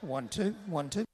One, two, one, two.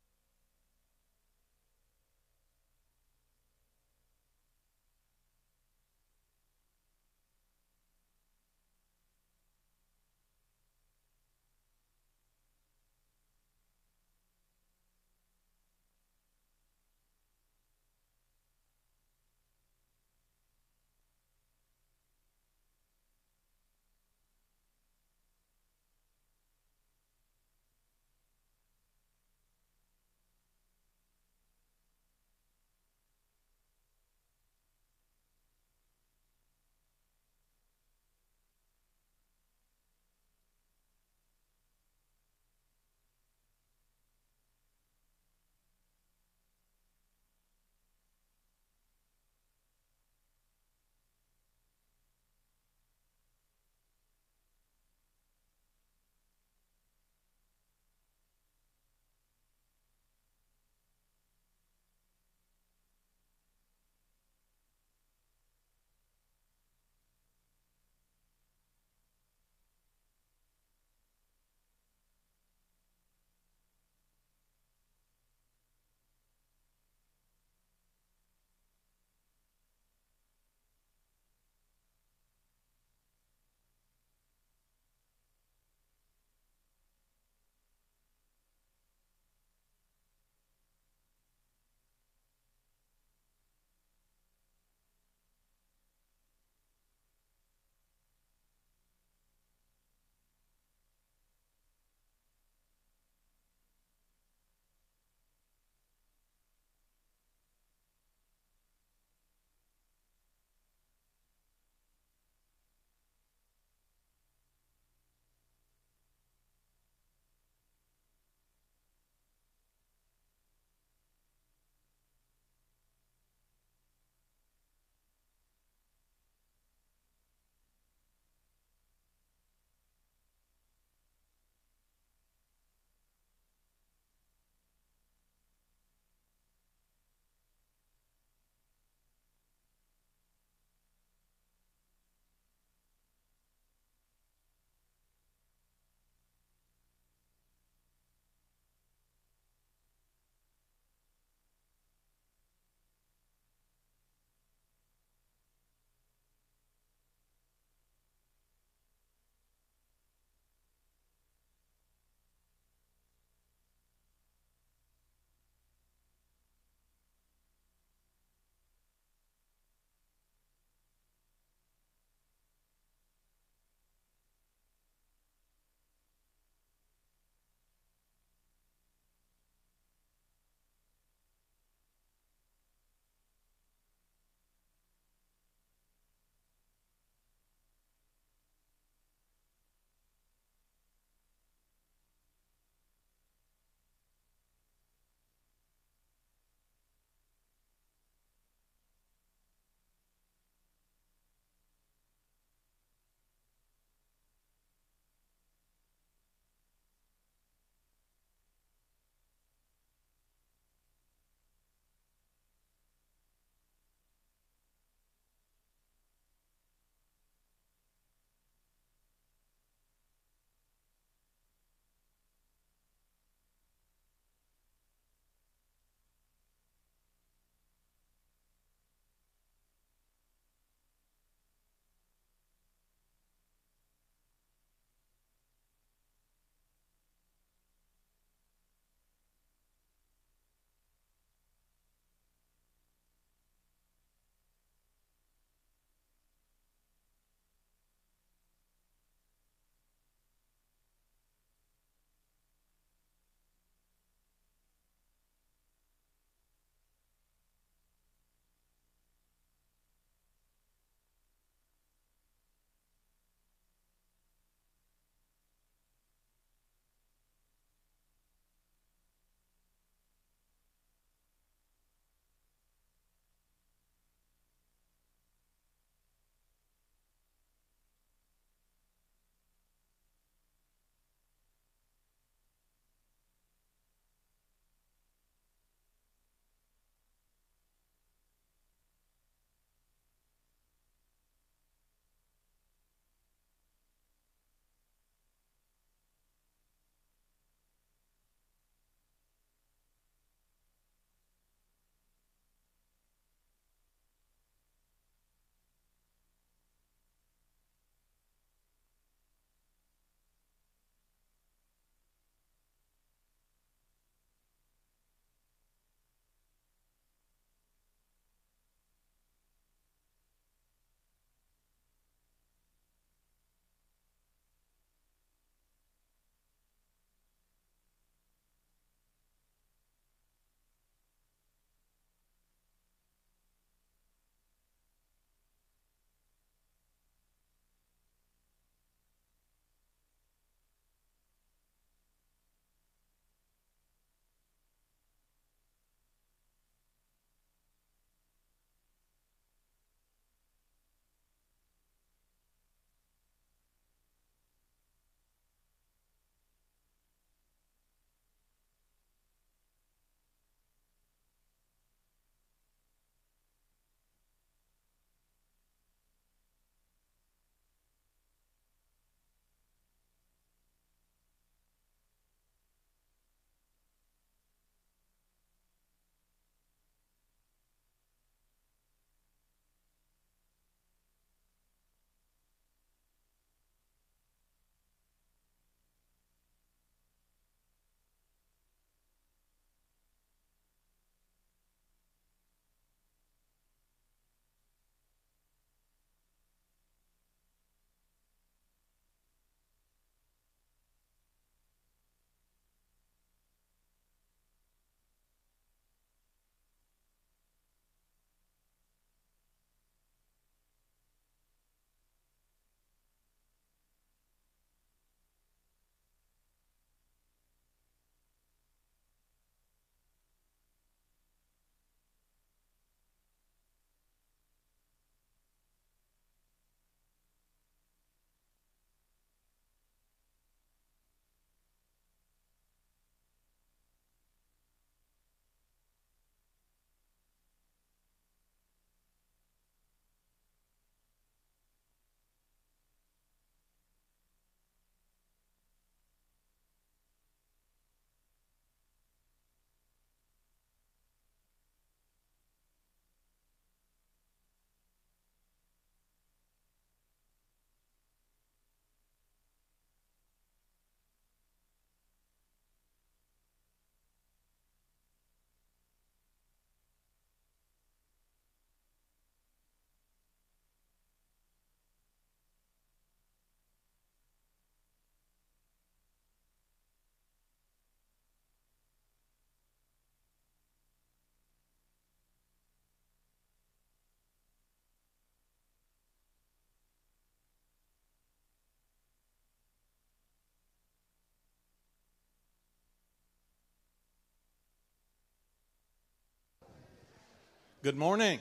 Good morning.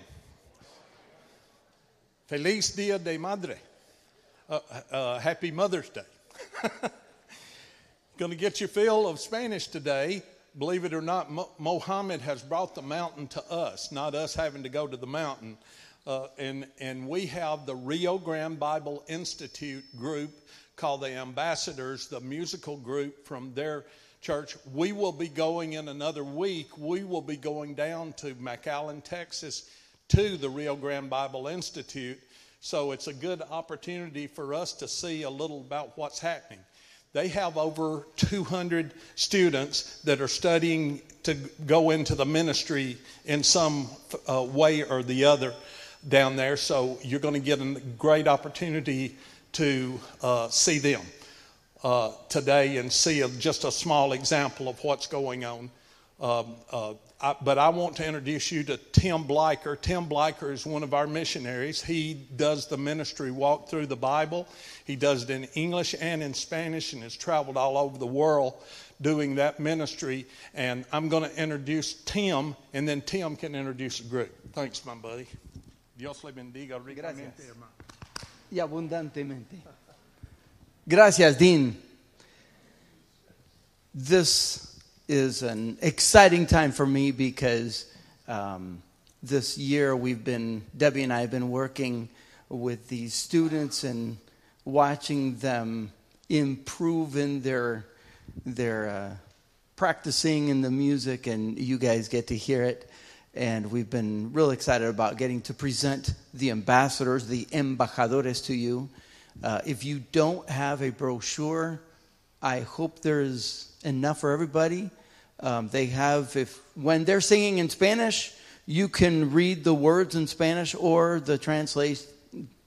Feliz Dia de Madre. Uh, uh, happy Mother's Day. Going to get your fill of Spanish today. Believe it or not, Mo- Mohammed has brought the mountain to us, not us having to go to the mountain. Uh, and, and we have the Rio Grande Bible Institute group called the Ambassadors, the musical group from their church. We will be going in another week. We will be going down to McAllen, Texas, to the Rio Grande Bible Institute. So it's a good opportunity for us to see a little about what's happening. They have over 200 students that are studying to go into the ministry in some uh, way or the other down there. So you're going to get a great opportunity to uh, see them uh, today and see a, just a small example of what's going on. Um, uh, I, but I want to introduce you to Tim Bliker. Tim Bliker is one of our missionaries. He does the ministry walk through the Bible. He does it in English and in Spanish and has traveled all over the world doing that ministry. And I'm going to introduce Tim, and then Tim can introduce the group. Thanks, my buddy. Dios le bendiga ricamente, hermano. y abundantemente. Gracias, Dean. This is an exciting time for me because um, this year we've been, Debbie and I have been working with these students and watching them improve in their, their uh, practicing in the music, and you guys get to hear it. And we've been real excited about getting to present the ambassadors, the embajadores to you. Uh, if you don't have a brochure, I hope there's enough for everybody. Um, they have, if when they're singing in Spanish, you can read the words in Spanish or the translate,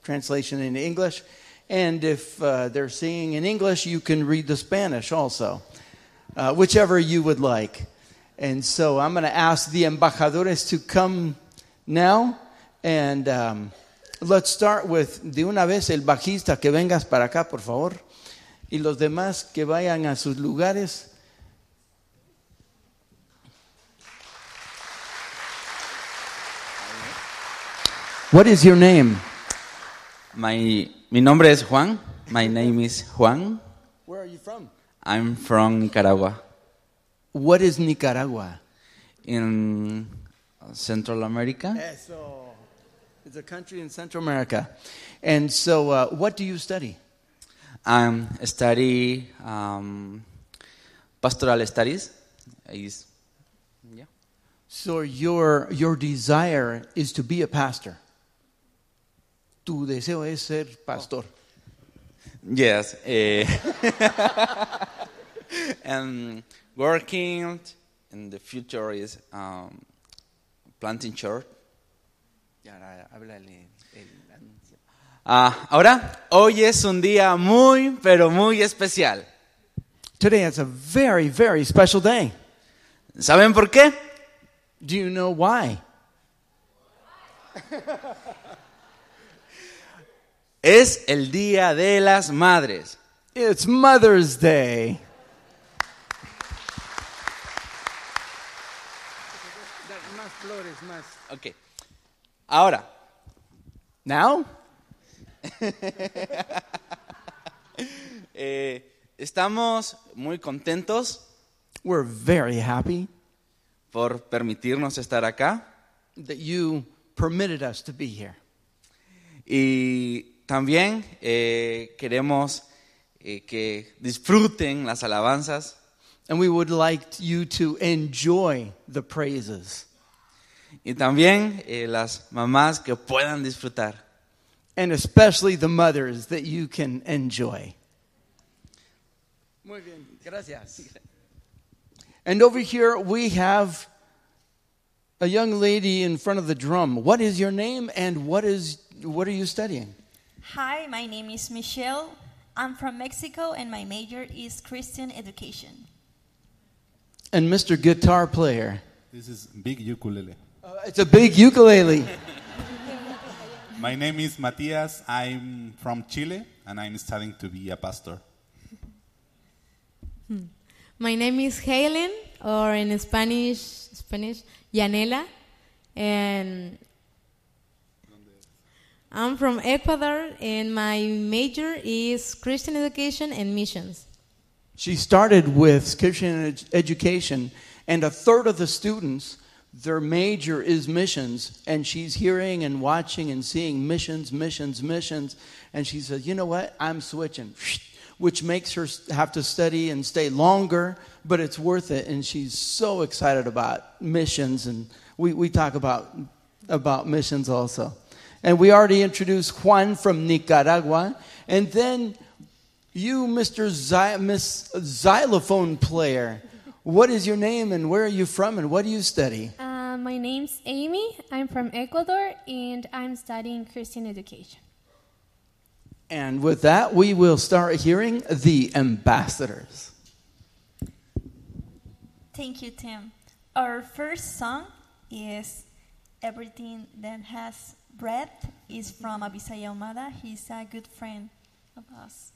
translation in English. And if uh, they're singing in English, you can read the Spanish also, uh, whichever you would like. And so I'm going to ask the embajadores to come now. And um, let's start with, de una vez, el bajista, que vengas para acá, por favor. Y los demás que vayan a sus lugares. What is your name? My, mi nombre es Juan. My name is Juan. Where are you from? I'm from Nicaragua, What is Nicaragua? in Central America. Eso. It's a country in Central America. And so, uh, what do you study? I study um, pastoral studies. Is yeah. So your your desire is to be a pastor. Tu deseo es ser pastor. Yes. eh, and working in the future is um, planting church. Ah, ahora, hoy es un día muy, pero muy especial. Today is a very very special day. ¿Saben por qué? Do you know why? Es el Día de las Madres. It's Mother's Day. Ok. Ahora, Now, eh, estamos muy contentos we're very happy por permitirnos estar acá that you permitted us to be here. y también eh, queremos eh, que disfruten las alabanzas And we would like you to enjoy the praises. Y también eh, las mamás que puedan disfrutar. And especially the mothers that you can enjoy. Muy bien, gracias. And over here we have a young lady in front of the drum. What is your name and what is what are you studying? Hi, my name is Michelle. I'm from Mexico and my major is Christian education. And Mr. Guitar Player. This is big ukulele. Uh, it's a big ukulele. My name is Matias. I'm from Chile and I'm studying to be a pastor. My name is Helen, or in Spanish, Spanish, Yanela, and I'm from Ecuador, and my major is Christian education and missions. She started with Christian ed- education, and a third of the students, their major is missions. And she's hearing and watching and seeing missions, missions, missions. And she says, You know what? I'm switching, which makes her have to study and stay longer, but it's worth it. And she's so excited about missions. And we, we talk about, about missions also. And we already introduced Juan from Nicaragua. And then you, Mr. Xy- Miss Xylophone Player, what is your name and where are you from and what do you study? My name's Amy. I'm from Ecuador and I'm studying Christian education. And with that, we will start hearing the ambassadors. Thank you, Tim. Our first song is Everything That Has Breath is from Abisai Ahumada. He's a good friend of us.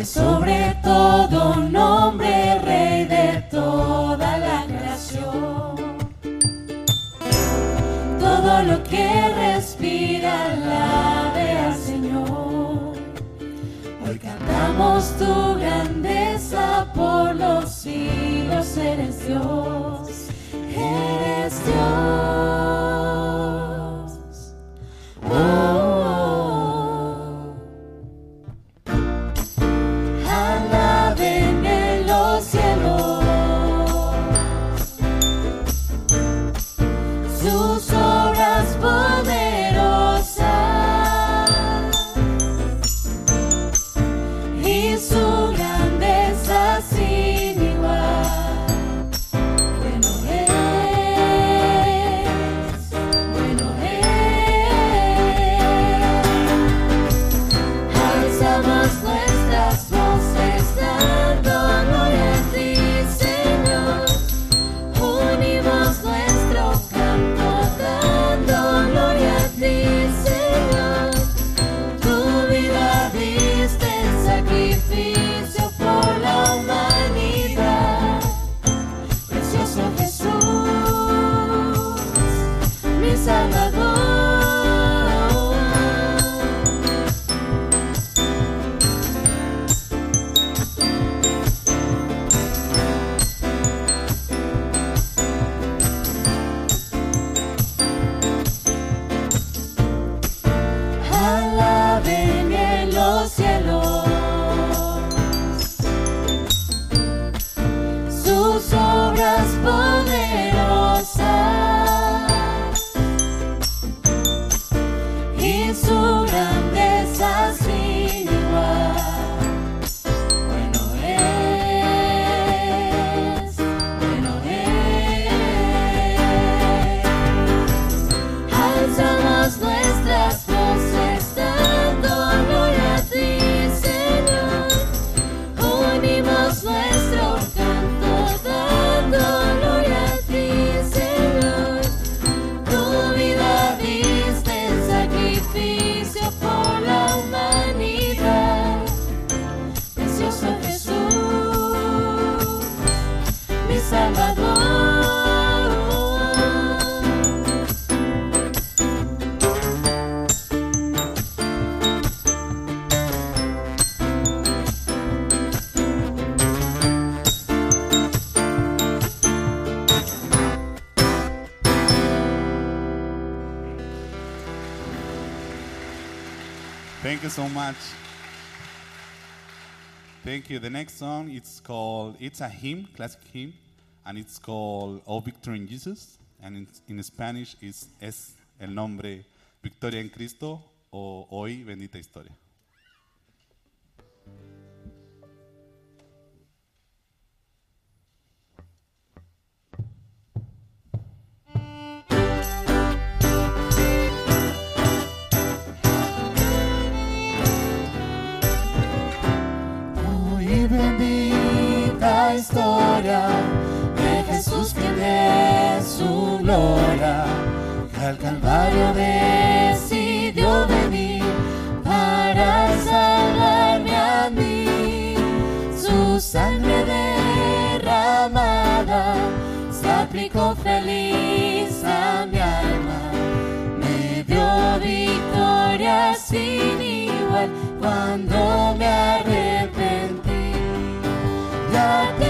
Sobre todo nombre, Rey de toda la creación. Todo lo que respira alabe al Señor. Hoy cantamos tu grandeza por los siglos, eres Dios, eres Dios. Much. Thank you. The next song it's called it's a hymn, classic hymn, and it's called "Oh Victory in Jesus," and in, in Spanish it's es el nombre Victoria en Cristo o Hoy bendita historia. De Jesús que de su gloria al Calvario decidió venir para salvarme a mí. Su sangre derramada se aplicó feliz a mi alma, me dio victoria sin igual cuando me arrepentí. Ya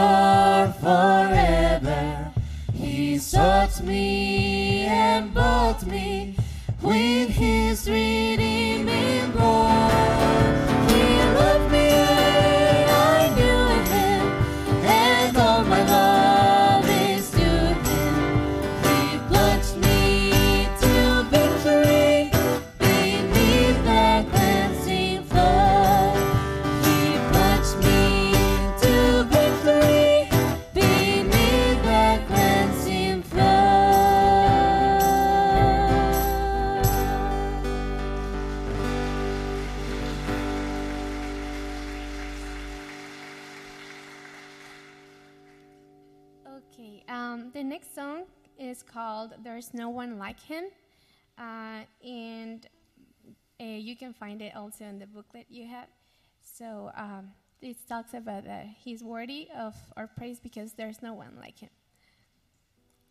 Savior forever. He sought me and bought me with His redeeming blood. Called There's No One Like Him. Uh, and uh, you can find it also in the booklet you have. So um, it talks about that he's worthy of our praise because there's no one like him.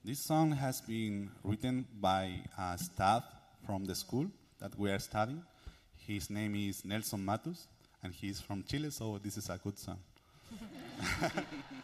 This song has been written by a staff from the school that we are studying. His name is Nelson Matus, and he's from Chile, so this is a good song.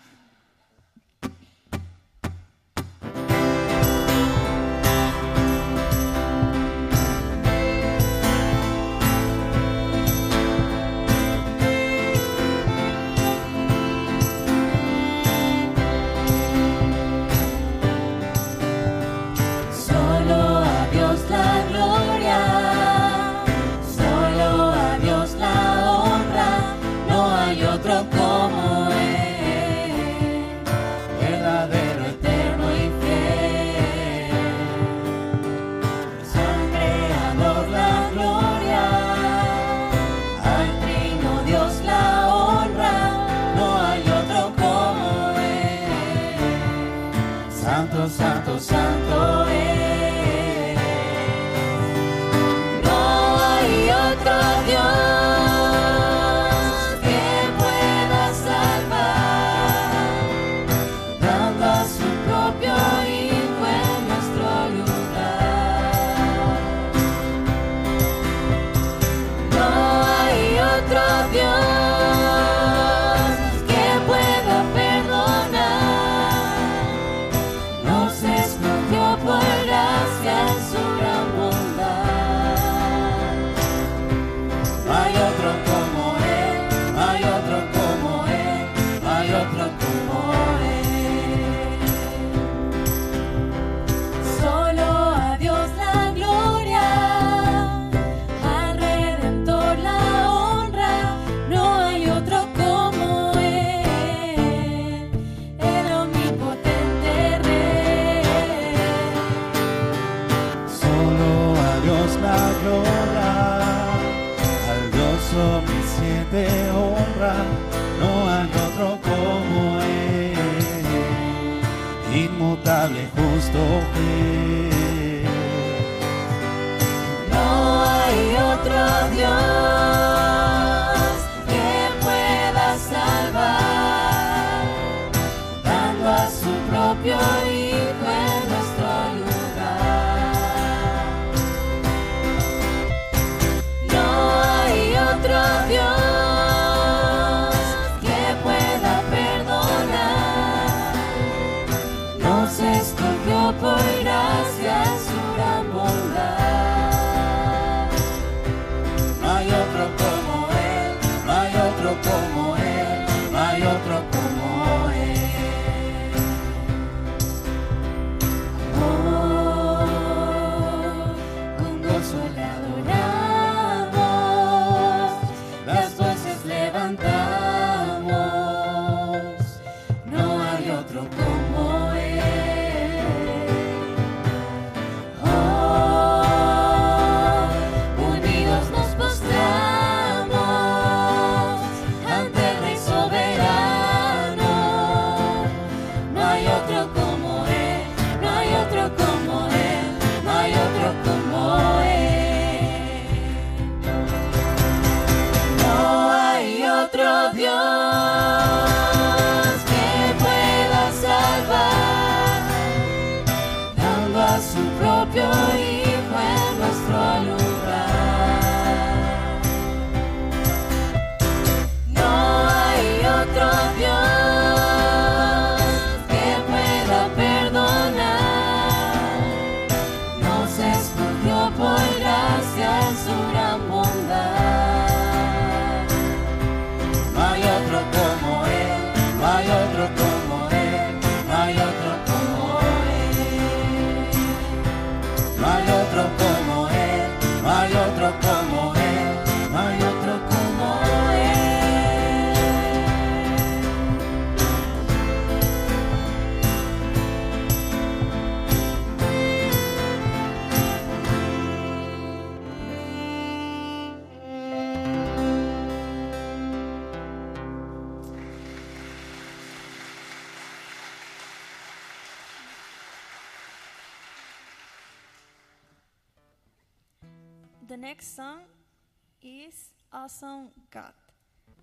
Awesome God.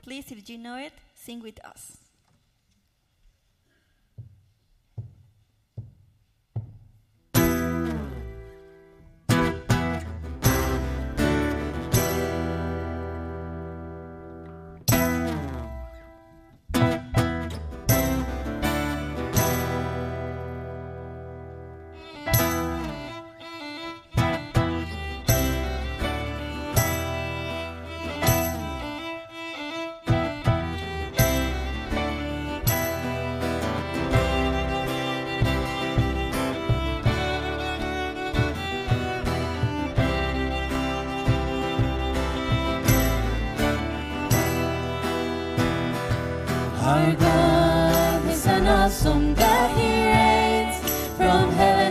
Please, if you know it, sing with us. Our God is an awesome God. He reigns from heaven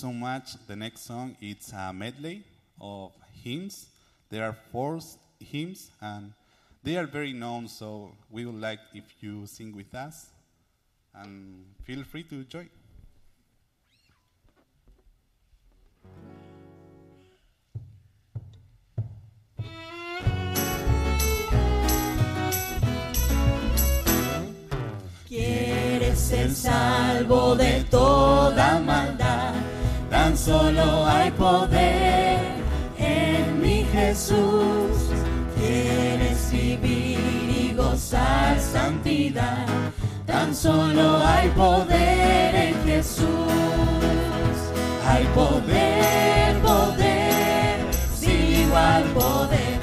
so much. The next song it's a medley of hymns. There are four hymns and they are very known, so we would like if you sing with us and feel free to join. Quieres ser salvo de toda maldad, tan solo hay poder en mi Jesús. Quieres vivir y gozar santidad, tan solo hay poder en Jesús. Hay poder, poder, si igual poder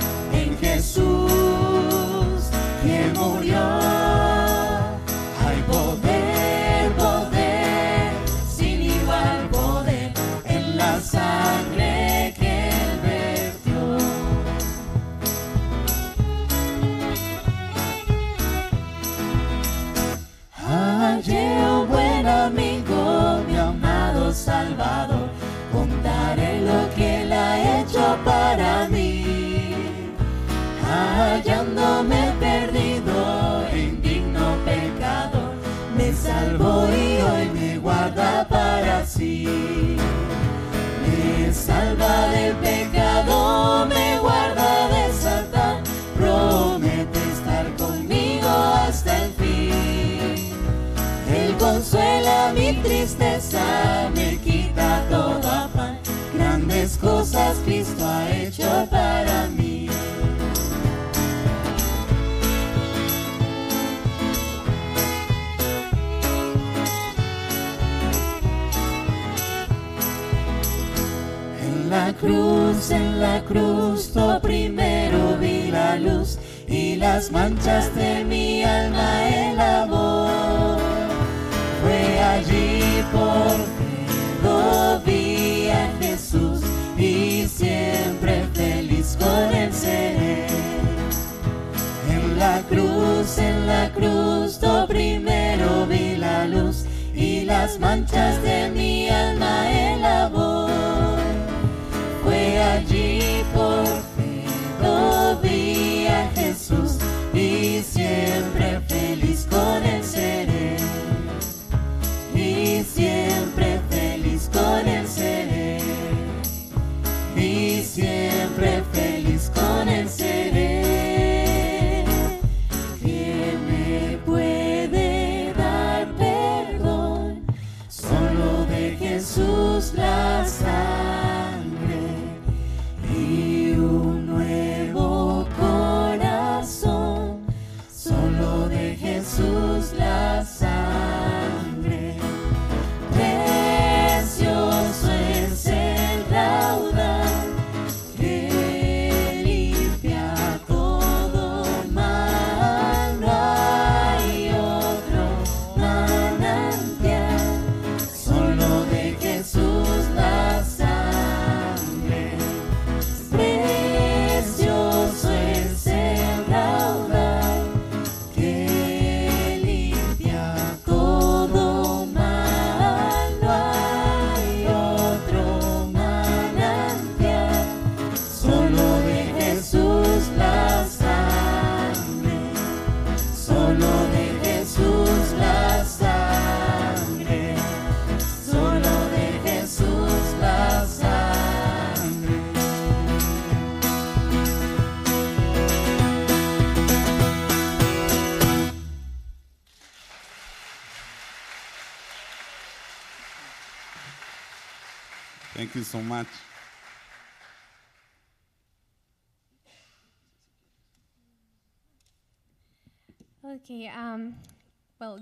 para mí. Hallándome perdido, indigno pecador, me salvó y hoy me guarda para sí. Me salva del pecado, me guarda de Satán, promete estar conmigo hasta el fin. Él consuela mi tristeza, me quita todo afán. Cosas Cristo ha hecho para mí. En la cruz, en la cruz, lo primero vi la luz y las manchas de mi alma él lavó. Fue allí por que y siempre feliz con él seré. En la cruz, en la cruz, lo primero vi la luz y las manchas de mi alma él.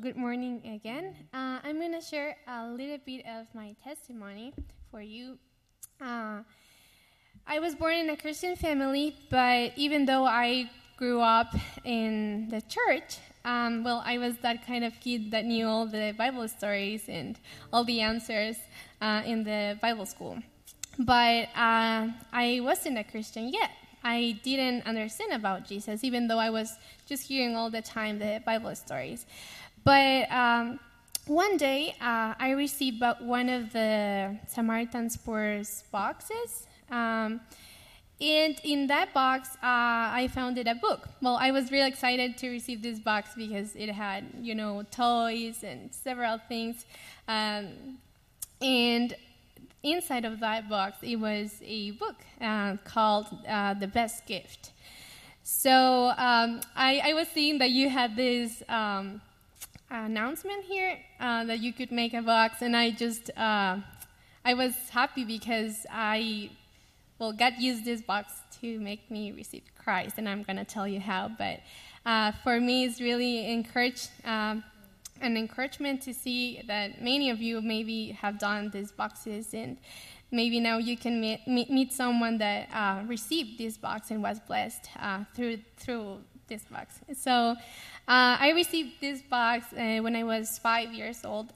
Good morning again. Uh, I'm going to share a little bit of my testimony for you. Uh, I was born in a Christian family, but even though I grew up in the church, um, well, I was that kind of kid that knew all the Bible stories and all the answers uh, in the Bible school. But uh, I wasn't a Christian yet. I didn't understand about Jesus, even though I was just hearing all the time the Bible stories. But um, one day, uh, I received one of the Samaritan's Purse boxes. Um, and in that box, uh, I found it a book. Well, I was really excited to receive this box because it had, you know, toys and several things. Um, and inside of that box, it was a book uh, called uh, The Best Gift. So um, I, I was seeing that you had this um, announcement here uh, that you could make a box, and I just uh, I was happy because I well God used this box to make me receive Christ, and I'm gonna tell you how. But uh, for me, it's really. Um, an encouragement to see that many of you maybe have done these boxes and maybe now you can meet, meet, someone that uh, received this box and was blessed uh, through through this box. So uh, I received this box uh, when I was five years old,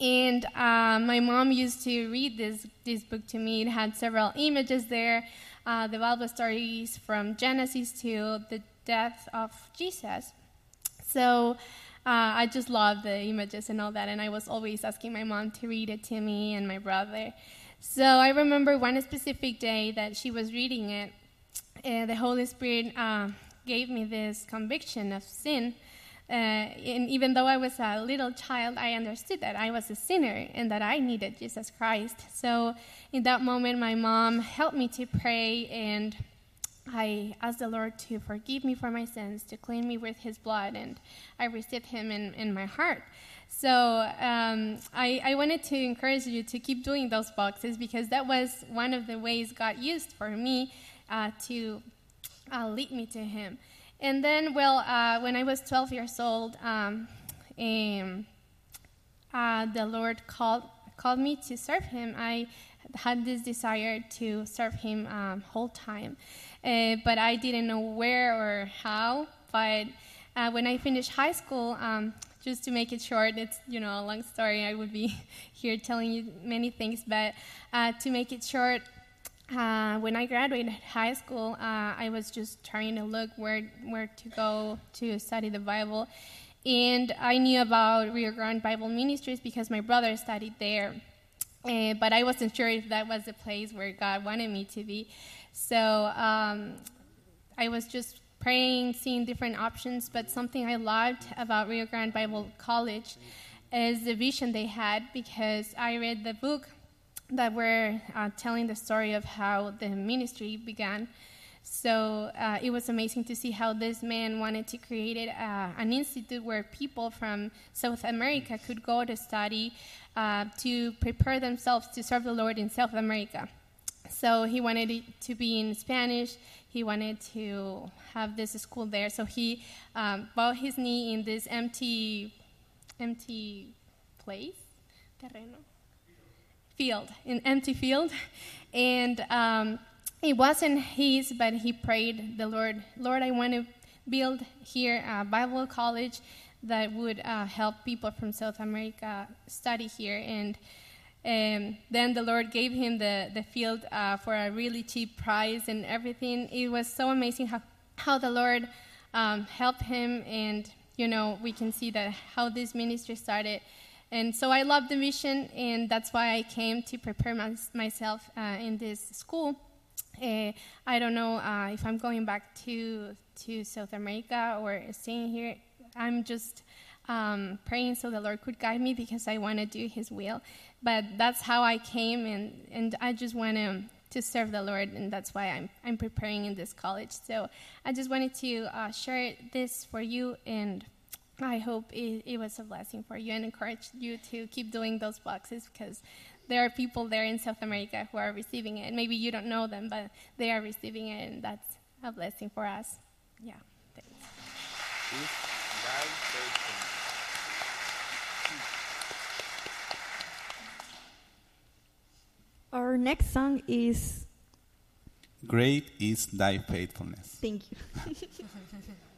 and uh, my mom used to read this this book to me. It had several images there, the Bible stories from Genesis to the death of Jesus. So uh, I just love the images and all that, and I was always asking my mom to read it to me and my brother. So I remember one specific day that she was reading it, uh, the Holy Spirit uh, gave me this conviction of sin. Uh, and even though I was a little child, I understood that I was a sinner and that I needed Jesus Christ. So in that moment, my mom helped me to pray and I asked the Lord to forgive me for my sins, to clean me with His blood, and I received Him in, in my heart. So um, I, I wanted to encourage you to keep doing those boxes because that was one of the ways God used for me uh, to uh, lead me to Him. And then, well, uh, when I was 12 years old, um, um, uh, the Lord called called me to serve Him. I had this desire to serve Him um, whole time, uh, but I didn't know where or how. But uh, when I finished high school, um, just to make it short, it's you know a long story. I would be here telling you many things, but uh, to make it short, uh, when I graduated high school, uh, I was just trying to look where where to go to study the Bible, and I knew about Rio Grande Bible Ministries because my brother studied there, uh, but I wasn't sure if that was the place where God wanted me to be. So um, I was just praying, seeing different options. But something I loved about Rio Grande Bible College is the vision they had because I read the book that were uh, telling the story of how the ministry began. So uh, it was amazing to see how this man wanted to create uh, an institute where people from South America could go to study uh, to prepare themselves to serve the Lord in South America. So he wanted it to be in Spanish. He wanted to have this school there. So he um, bowed his knee in this empty, empty place, terreno field, an empty field. And um, it wasn't his, but he prayed the Lord, Lord, I want to build here a Bible college that would uh, help people from South America study here. And um, then the Lord gave him the, the field uh, for a really cheap price and everything. It was so amazing how, how the Lord um, helped him. And, you know, we can see that how this ministry started. And so I love the mission, and that's why I came to prepare my, myself uh, in this school. Uh, I don't know uh, if I'm going back to to South America or staying here. I'm just um, praying so the Lord could guide me because I want to do His will. But that's how I came, and and I just want to to serve the Lord, and that's why I'm I'm preparing in this college. So I just wanted to uh, share this for you and. I hope it, it, was a blessing for you and encourage you to keep doing those boxes because there are people there in South America who are receiving it. Maybe you don't know them, but they are receiving it, and that's a blessing for us. Yeah. Thanks. Our next song is Great is thy faithfulness. Thank you.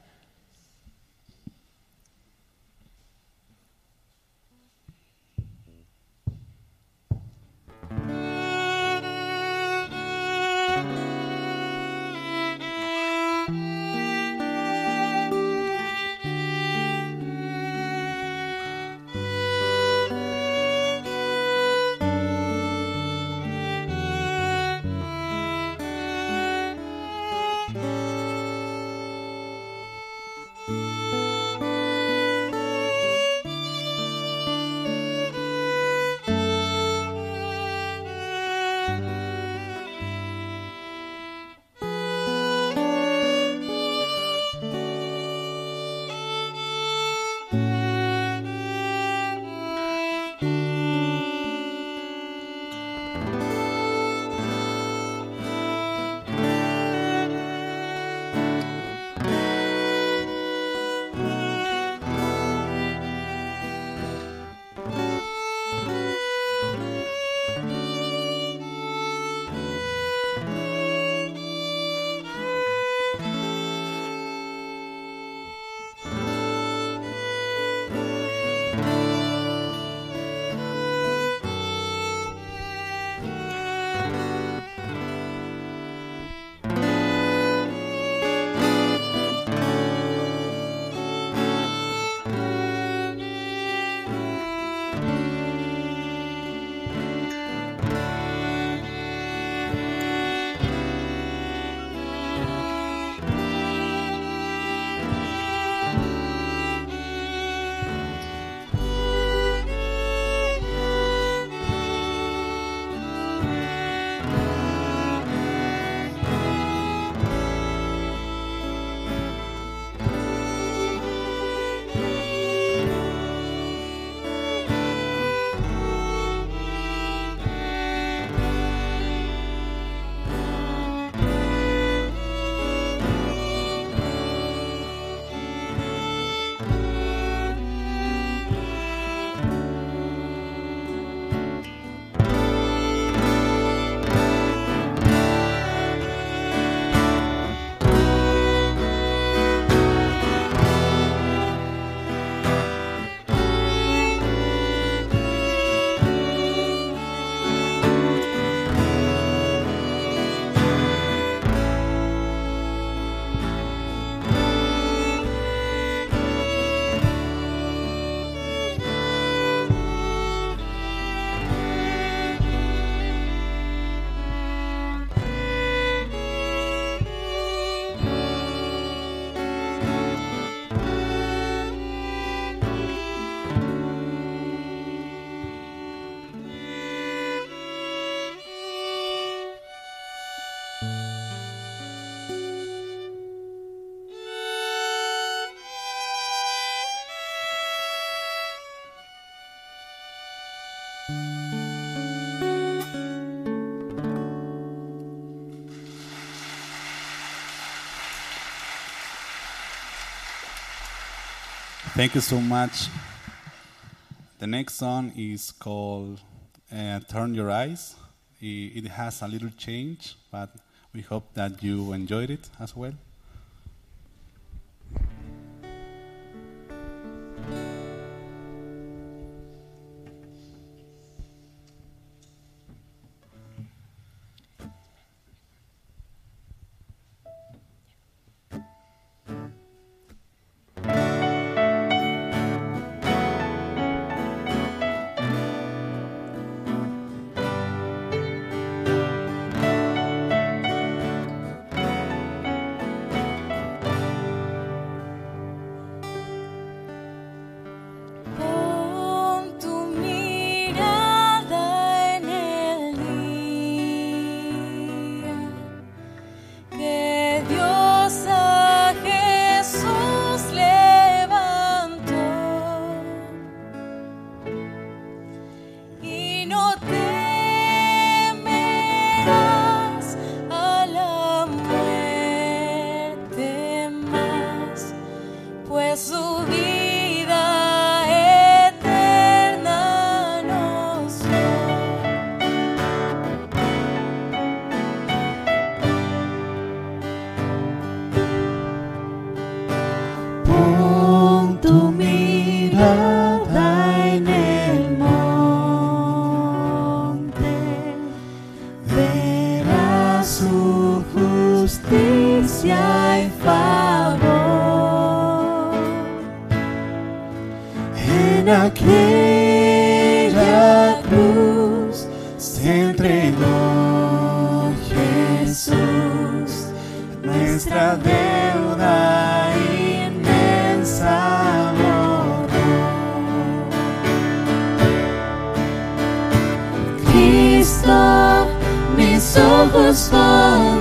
Thank you so much. The next song is called uh, Turn Your Eyes. It, it has a little change, but we hope that you enjoyed it as well. So.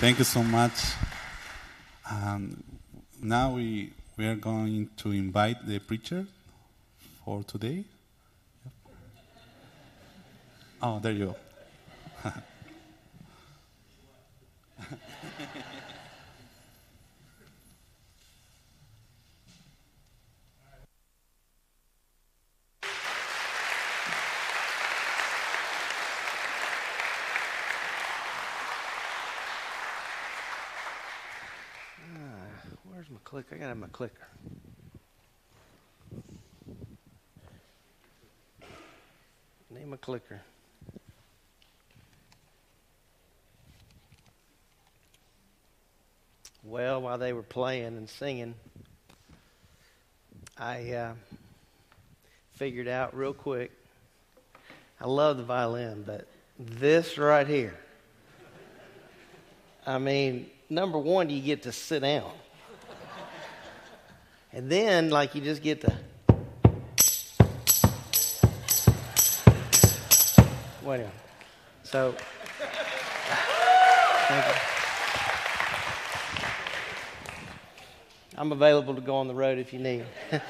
Thank you so much. Um, now we, we are going to invite the preacher for today. Oh, there you go. I gotta have my clicker. Name a clicker. Well, while they were playing and singing, I uh, figured out real quick. I love the violin, but this right here. I mean, number one, you get to sit down. And then, like, you just get to. Wait a minute. So. I'm available to go on the road if you need.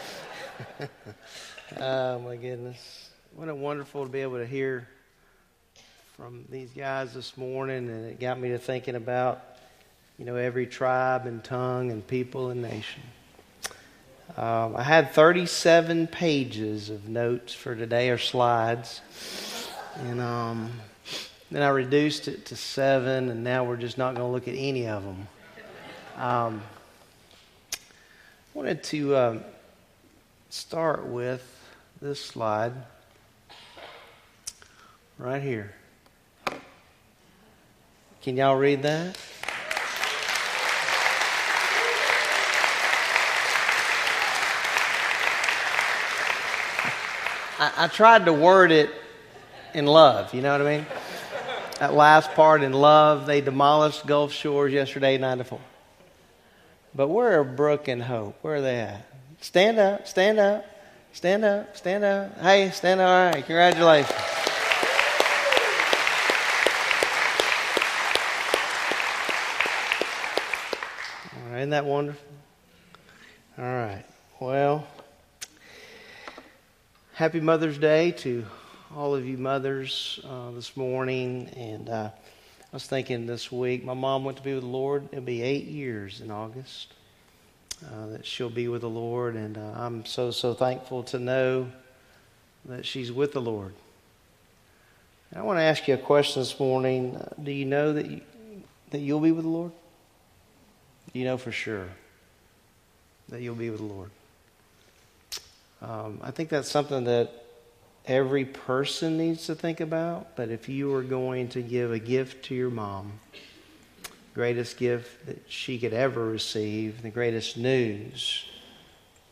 oh, my goodness. What a wonderful to be able to hear from these guys this morning, and it got me to thinking about, you know, every tribe and tongue and people and nation. Um, I had 37 pages of notes for today, or slides, and um, then I reduced it to seven, and now we're just not going to look at any of them. Um, I wanted to um, start with this slide right here. Can y'all read that? I, I tried to word it in love, you know what I mean? That last part in love, they demolished Gulf Shores yesterday, 9 to 4. But where are Brooke and Hope? Where are they at? Stand up, stand up, stand up, stand up. Hey, stand up. All right, congratulations. All right, isn't that wonderful? All right. Well, happy Mother's Day to all of you mothers uh, this morning. And uh, I was thinking this week, my mom went to be with the Lord. It'll be eight years in August uh, that she'll be with the Lord. And uh, I'm so, so thankful to know that she's with the Lord. I want to ask you a question this morning. Uh, do you know that, you, that you'll be with the Lord? Do you know for sure that you'll be with the Lord? Um, I think that's something that every person needs to think about. But if you were going to give a gift to your mom, the greatest gift that she could ever receive, the greatest news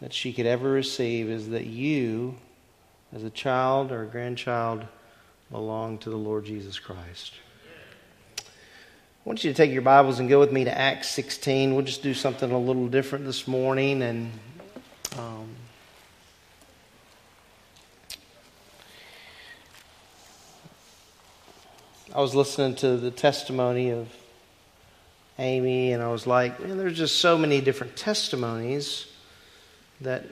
that she could ever receive is that you, as a child or a grandchild, belong to the Lord Jesus Christ. I want you to take your Bibles and go with me to Acts 16. We'll just do something a little different this morning and. Um, I was listening to the testimony of Amy, and I was like, man, there's just so many different testimonies that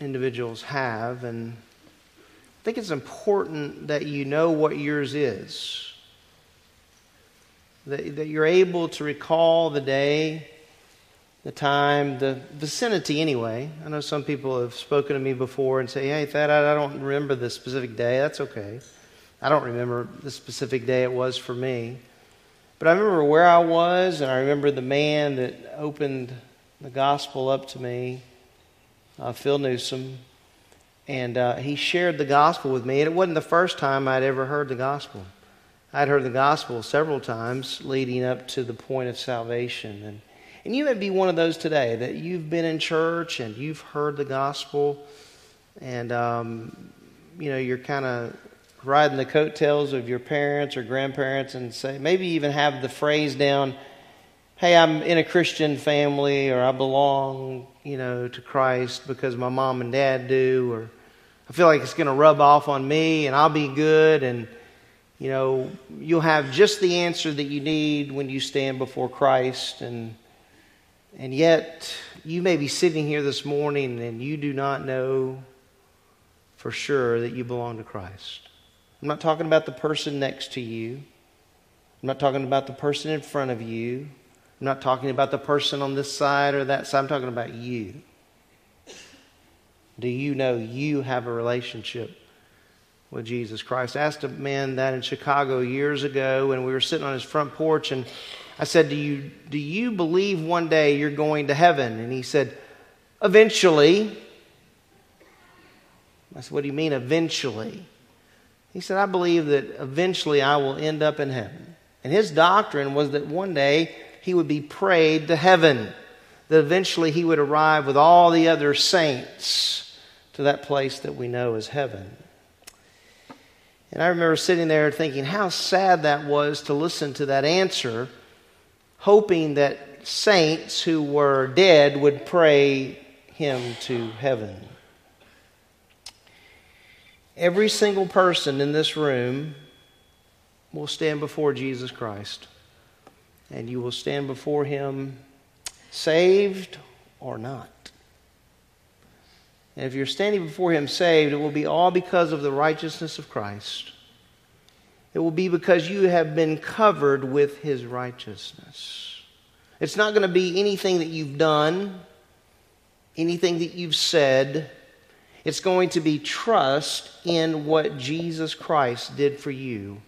individuals have, and I think it's important that you know what yours is. That, that you're able to recall the day, the time, the vicinity anyway. I know some people have spoken to me before and say, hey, Thad, I don't remember the specific day. That's okay. I don't remember the specific day it was for me. But I remember where I was, and I remember the man that opened the gospel up to me, uh, Phil Newsom. And uh, he shared the gospel with me. And it wasn't the first time I'd ever heard the gospel. I'd heard the gospel several times leading up to the point of salvation. And, and you may be one of those today that you've been in church and you've heard the gospel, and um, you know you're kind of riding the coattails of your parents or grandparents and say, maybe even have the phrase down, hey, I'm in a Christian family or I belong, you know, to Christ because my mom and dad do, or I feel like it's going to rub off on me and I'll be good. And, You know, you'll have just the answer that you need when you stand before Christ. And, and yet, you may be sitting here this morning and you do not know for sure that you belong to Christ. I'm not talking about the person next to you. I'm not talking about the person in front of you. I'm not talking about the person on this side or that side. I'm talking about you. Do you know you have a relationship with Jesus Christ? I asked a man that in Chicago years ago when we were sitting on his front porch, and I said, Do you, do you believe one day you're going to heaven? And he said, Eventually. I said, What do you mean, eventually? He said, I believe that eventually I will end up in heaven. And his doctrine was that one day he would be prayed to heaven, that eventually he would arrive with all the other saints to that place that we know as heaven. And I remember sitting there thinking how sad that was to listen to that answer, hoping that saints who were dead would pray him to heaven. Every single person in this room will stand before Jesus Christ, and you will stand before him saved or not. And if you're standing before Him saved, it will be all because of the righteousness of Christ. It will be because you have been covered with His righteousness. It's not going to be anything that you've done, anything that you've said. It's going to be trust in what Jesus Christ did for you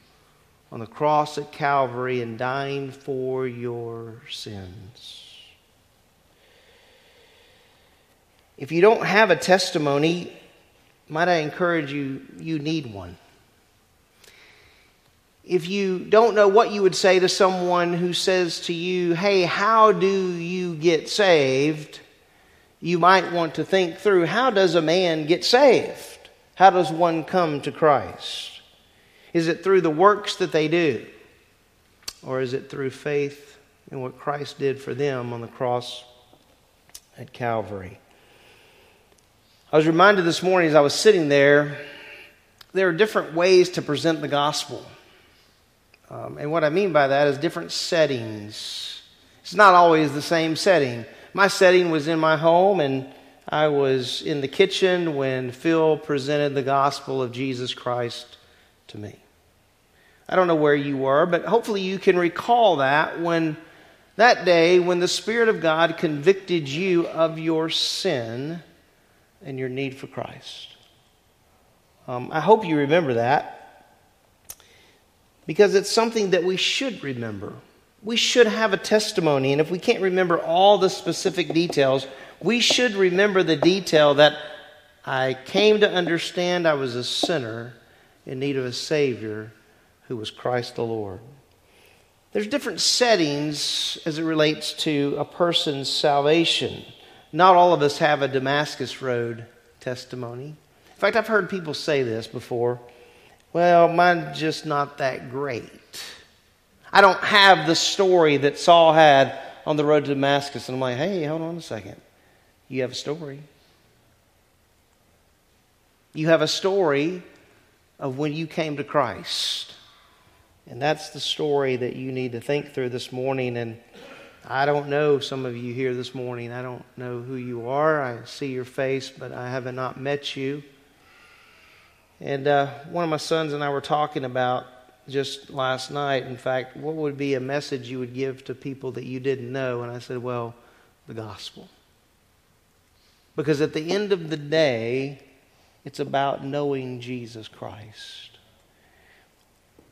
on the cross at Calvary and dying for your sins. If you don't have a testimony, might I encourage you, you need one. If you don't know what you would say to someone who says to you, Hey, how do you get saved? You might want to think through how does a man get saved? How does one come to Christ? Is it through the works that they do? Or is it through faith in what Christ did for them on the cross at Calvary? I was reminded this morning as I was sitting there, there are different ways to present the gospel. Um, and what I mean by that is different settings. It's not always the same setting. My setting was in my home, and I was in the kitchen when Phil presented the gospel of Jesus Christ to me. I don't know where you were, but hopefully you can recall that when that day when the Spirit of God convicted you of your sin and your need for Christ. Um, I hope you remember that because it's something that we should remember. We should have a testimony, and if we can't remember all the specific details, we should remember the detail that I came to understand I was a sinner in need of a Savior who was Christ the Lord. There's different settings as it relates to a person's salvation. Not all of us have a Damascus Road testimony. In fact, I've heard people say this before. Well, mine's just not that great. I don't have the story that Saul had on the road to Damascus. And I'm like, hey, hold on a second. You have a story. You have a story of when you came to Christ. And that's the story that you need to think through this morning. And I don't know some of you here this morning. I don't know who you are. I see your face, but I have not met you. And uh, one of my sons and I were talking about just last night, in fact, what would be a message you would give to people that you didn't know? And I said, well, the gospel. Because at the end of the day, it's about knowing Jesus Christ.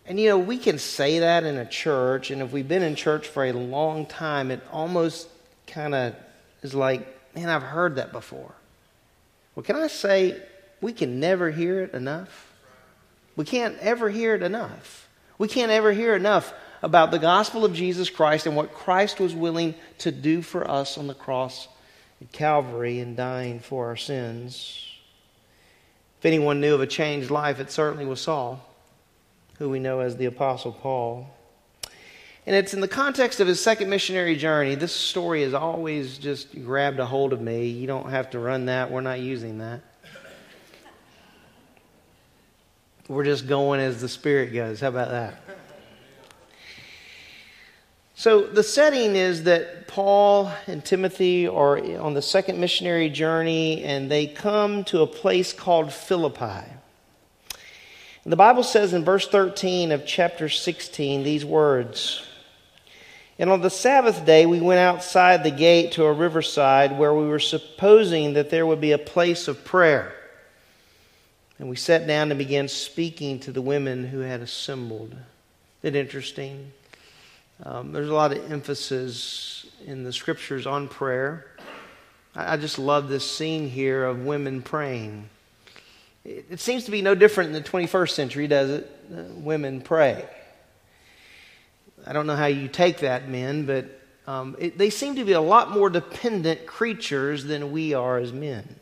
And you know, we can say that in a church, and if we've been in church for a long time, it almost kind of is like, man, I've heard that before. Well, can I say we can never hear it enough? We can't ever hear it enough. We can't ever hear enough about the gospel of Jesus Christ and what Christ was willing to do for us on the cross at Calvary and dying for our sins. If anyone knew of a changed life, it certainly was Saul who we know as the Apostle Paul. And it's in the context of his second missionary journey. This story has always just grabbed a hold of me. You don't have to run that, we're not using that. We're just going as the Spirit goes. How about that? So, the setting is that Paul and Timothy are on the second missionary journey and they come to a place called Philippi. The Bible says in verse 13 of chapter 16 these words And on the Sabbath day we went outside the gate to a riverside where we were supposing that there would be a place of prayer. And we sat down and began speaking to the women who had assembled. Isn't interesting? Um, there's a lot of emphasis in the scriptures on prayer. I, I just love this scene here of women praying. It, it, seems to be no different in the 21st century, does it? Uh, women pray. I don't know how you take that, men, but um, it, they seem to be a lot more dependent creatures than we are as men.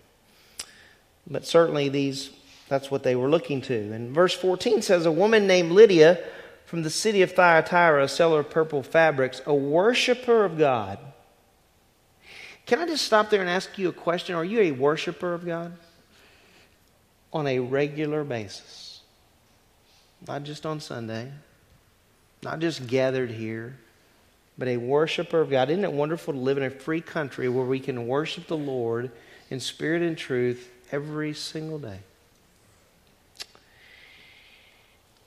But certainly, these that's what they were looking to. And verse 14 says, A woman named Lydia from the city of Thyatira, a seller of purple fabrics, a worshiper of God. Can I just stop there and ask you a question? Are you a worshiper of God? On a regular basis. Not just on Sunday, not just gathered here, but a worshiper of God. Isn't it wonderful to live in a free country where we can worship the Lord in spirit and truth every single day?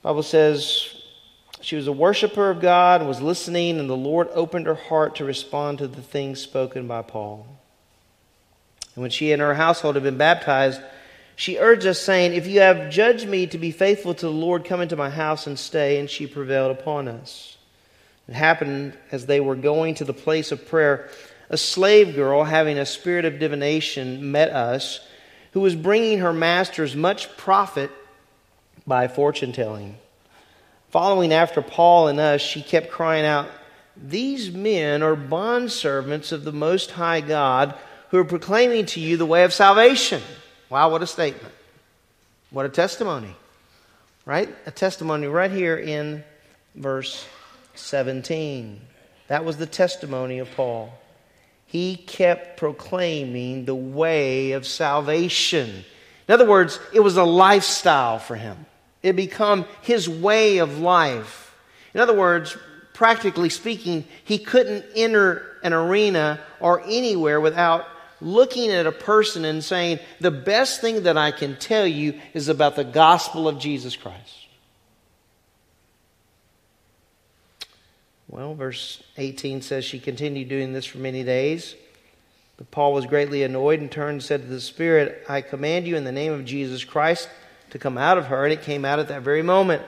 Bible says she was a worshiper of God, was listening, and the Lord opened her heart to respond to the things spoken by Paul. And when she and her household had been baptized, she urged us, saying, If you have judged me to be faithful to the Lord, come into my house and stay. And she prevailed upon us. It happened as they were going to the place of prayer, a slave girl having a spirit of divination met us, who was bringing her masters much profit by fortune telling. Following after Paul and us, she kept crying out, These men are bondservants of the Most High God who are proclaiming to you the way of salvation. Wow, what a statement. What a testimony. Right? A testimony right here in verse 17. That was the testimony of Paul. He kept proclaiming the way of salvation. In other words, it was a lifestyle for him. It become his way of life. In other words, practically speaking, he couldn't enter an arena or anywhere without looking at a person and saying, The best thing that I can tell you is about the gospel of Jesus Christ. Well, verse 18 says she continued doing this for many days. But Paul was greatly annoyed and turned and said to the Spirit, I command you in the name of Jesus Christ to come out of her, and it came out at that very moment.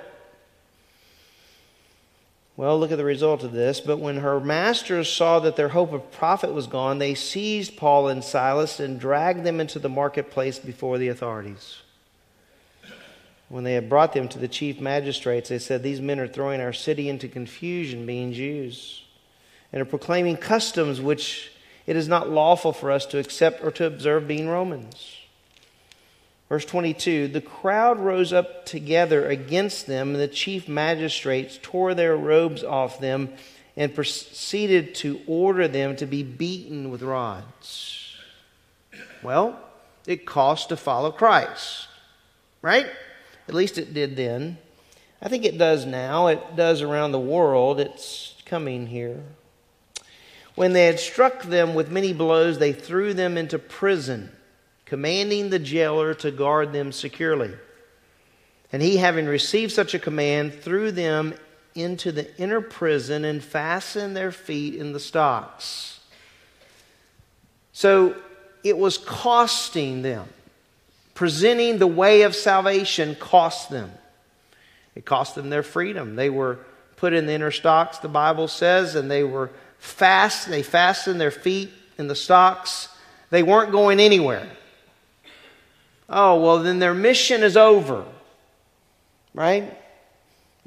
Well, look at the result of this. But when her masters saw that their hope of profit was gone, they seized Paul and Silas and dragged them into the marketplace before the authorities. When they had brought them to the chief magistrates, they said, These men are throwing our city into confusion, being Jews, and are proclaiming customs which it is not lawful for us to accept or to observe, being Romans. Verse 22 The crowd rose up together against them, and the chief magistrates tore their robes off them and proceeded to order them to be beaten with rods. Well, it costs to follow Christ, right? At least it did then. I think it does now. It does around the world. It's coming here. When they had struck them with many blows, they threw them into prison commanding the jailer to guard them securely. And he, having received such a command, threw them into the inner prison and fastened their feet in the stocks. So it was costing them. Presenting the way of salvation cost them. It cost them their freedom. They were put in the inner stocks, the Bible says, and they were fast. They fastened their feet in the stocks. They weren't going anywhere oh, well, then their mission is over, right?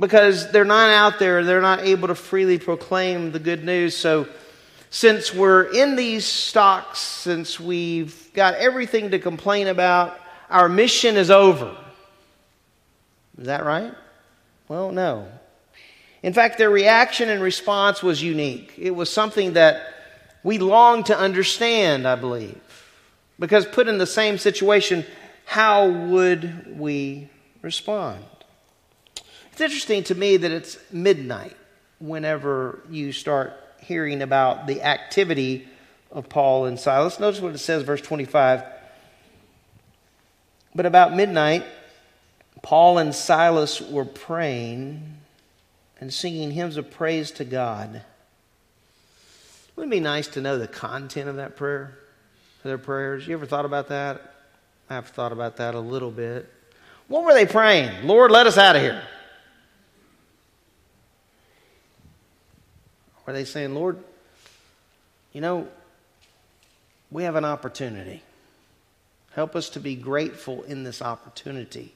Because they're not out there, they're not able to freely proclaim the good news. So, since we're in these stocks, since we've got everything to complain about, our mission is over. Is that right? Well, no. In fact, their reaction and response was unique. It was something that we long to understand, I believe. Because put in the same situation, how would we respond? It's interesting to me that it's midnight whenever you start hearing about the activity of Paul and Silas. Notice what it says, verse 25. But about midnight, Paul and Silas were praying and singing hymns of praise to God. Wouldn't it be nice to know the content of that prayer, their prayers? You ever thought about that? I've thought about that a little bit. What were they praying? Lord, let us out of here. Were they saying, Lord, you know, we have an opportunity. Help us to be grateful in this opportunity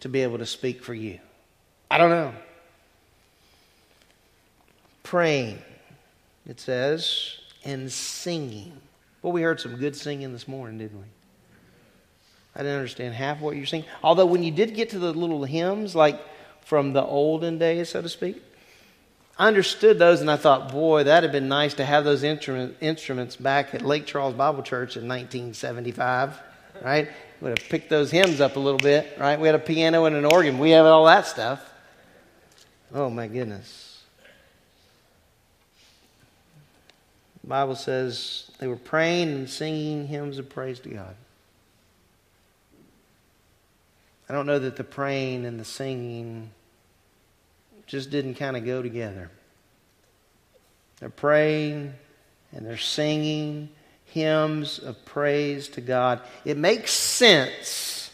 to be able to speak for you. I don't know. Praying, it says, and singing. Well, we heard some good singing this morning, didn't we? I didn't understand half what you're saying. Although, when you did get to the little hymns, like from the olden days, so to speak, I understood those and I thought, boy, that'd have been nice to have those instrument, instruments back at Lake Charles Bible Church in 1975, right? Would have picked those hymns up a little bit, right? We had a piano and an organ. We have all that stuff. Oh, my goodness. The Bible says they were praying and singing hymns of praise to God. I don't know that the praying and the singing just didn't kind of go together. They're praying and they're singing hymns of praise to God. It makes sense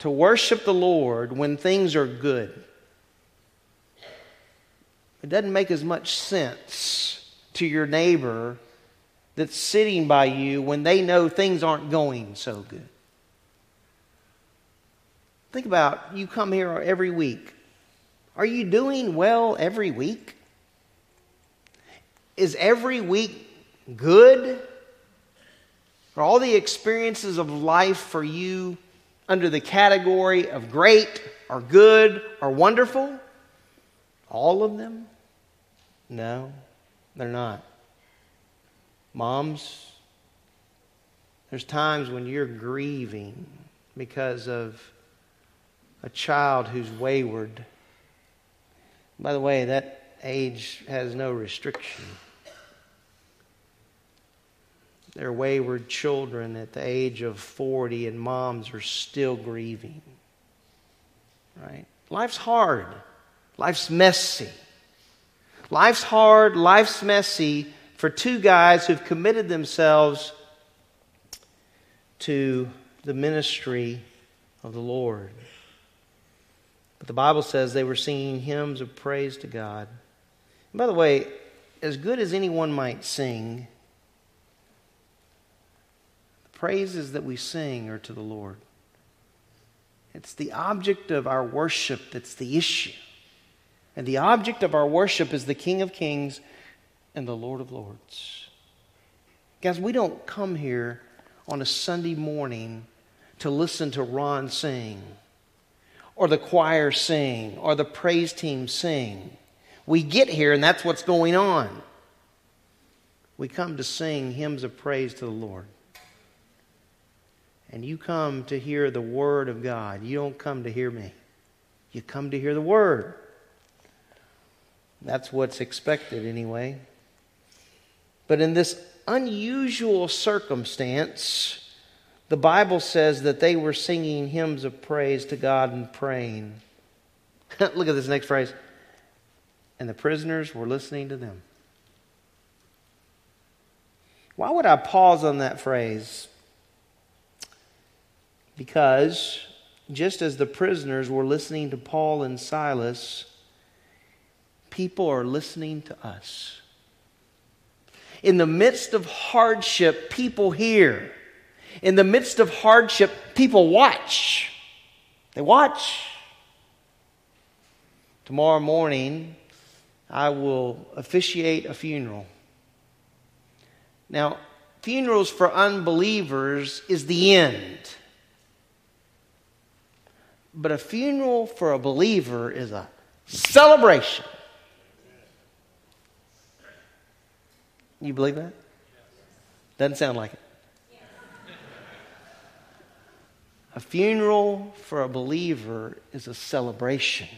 to worship the Lord when things are good. It doesn't make as much sense to your neighbor that's sitting by you when they know things aren't going so good. Think about you come here every week. Are you doing well every week? Is every week good? Are all the experiences of life for you under the category of great or good or wonderful? All of them? No, they're not. Moms, there's times when you're grieving because of a child who's wayward. By the way, that age has no restriction. They're wayward children at the age of 40, and moms are still grieving. Right? Life's hard. Life's messy. Life's hard, life's messy for two guys who've committed themselves to the ministry of the Lord. But the Bible says they were singing hymns of praise to God. And by the way, as good as anyone might sing, the praises that we sing are to the Lord. It's the object of our worship that's the issue. And the object of our worship is the King of Kings and the Lord of Lords. Guys, we don't come here on a Sunday morning to listen to Ron sing or the choir sing or the praise team sing. We get here and that's what's going on. We come to sing hymns of praise to the Lord. And you come to hear the Word of God. You don't come to hear me, you come to hear the Word. That's what's expected, anyway. But in this unusual circumstance, the Bible says that they were singing hymns of praise to God and praying. Look at this next phrase. And the prisoners were listening to them. Why would I pause on that phrase? Because just as the prisoners were listening to Paul and Silas, people are listening to us. In the midst of hardship, people hear. In the midst of hardship, people watch. They watch. Tomorrow morning, I will officiate a funeral. Now, funerals for unbelievers is the end. But a funeral for a believer is a celebration. You believe that? Doesn't sound like it. A funeral for a believer is a celebration.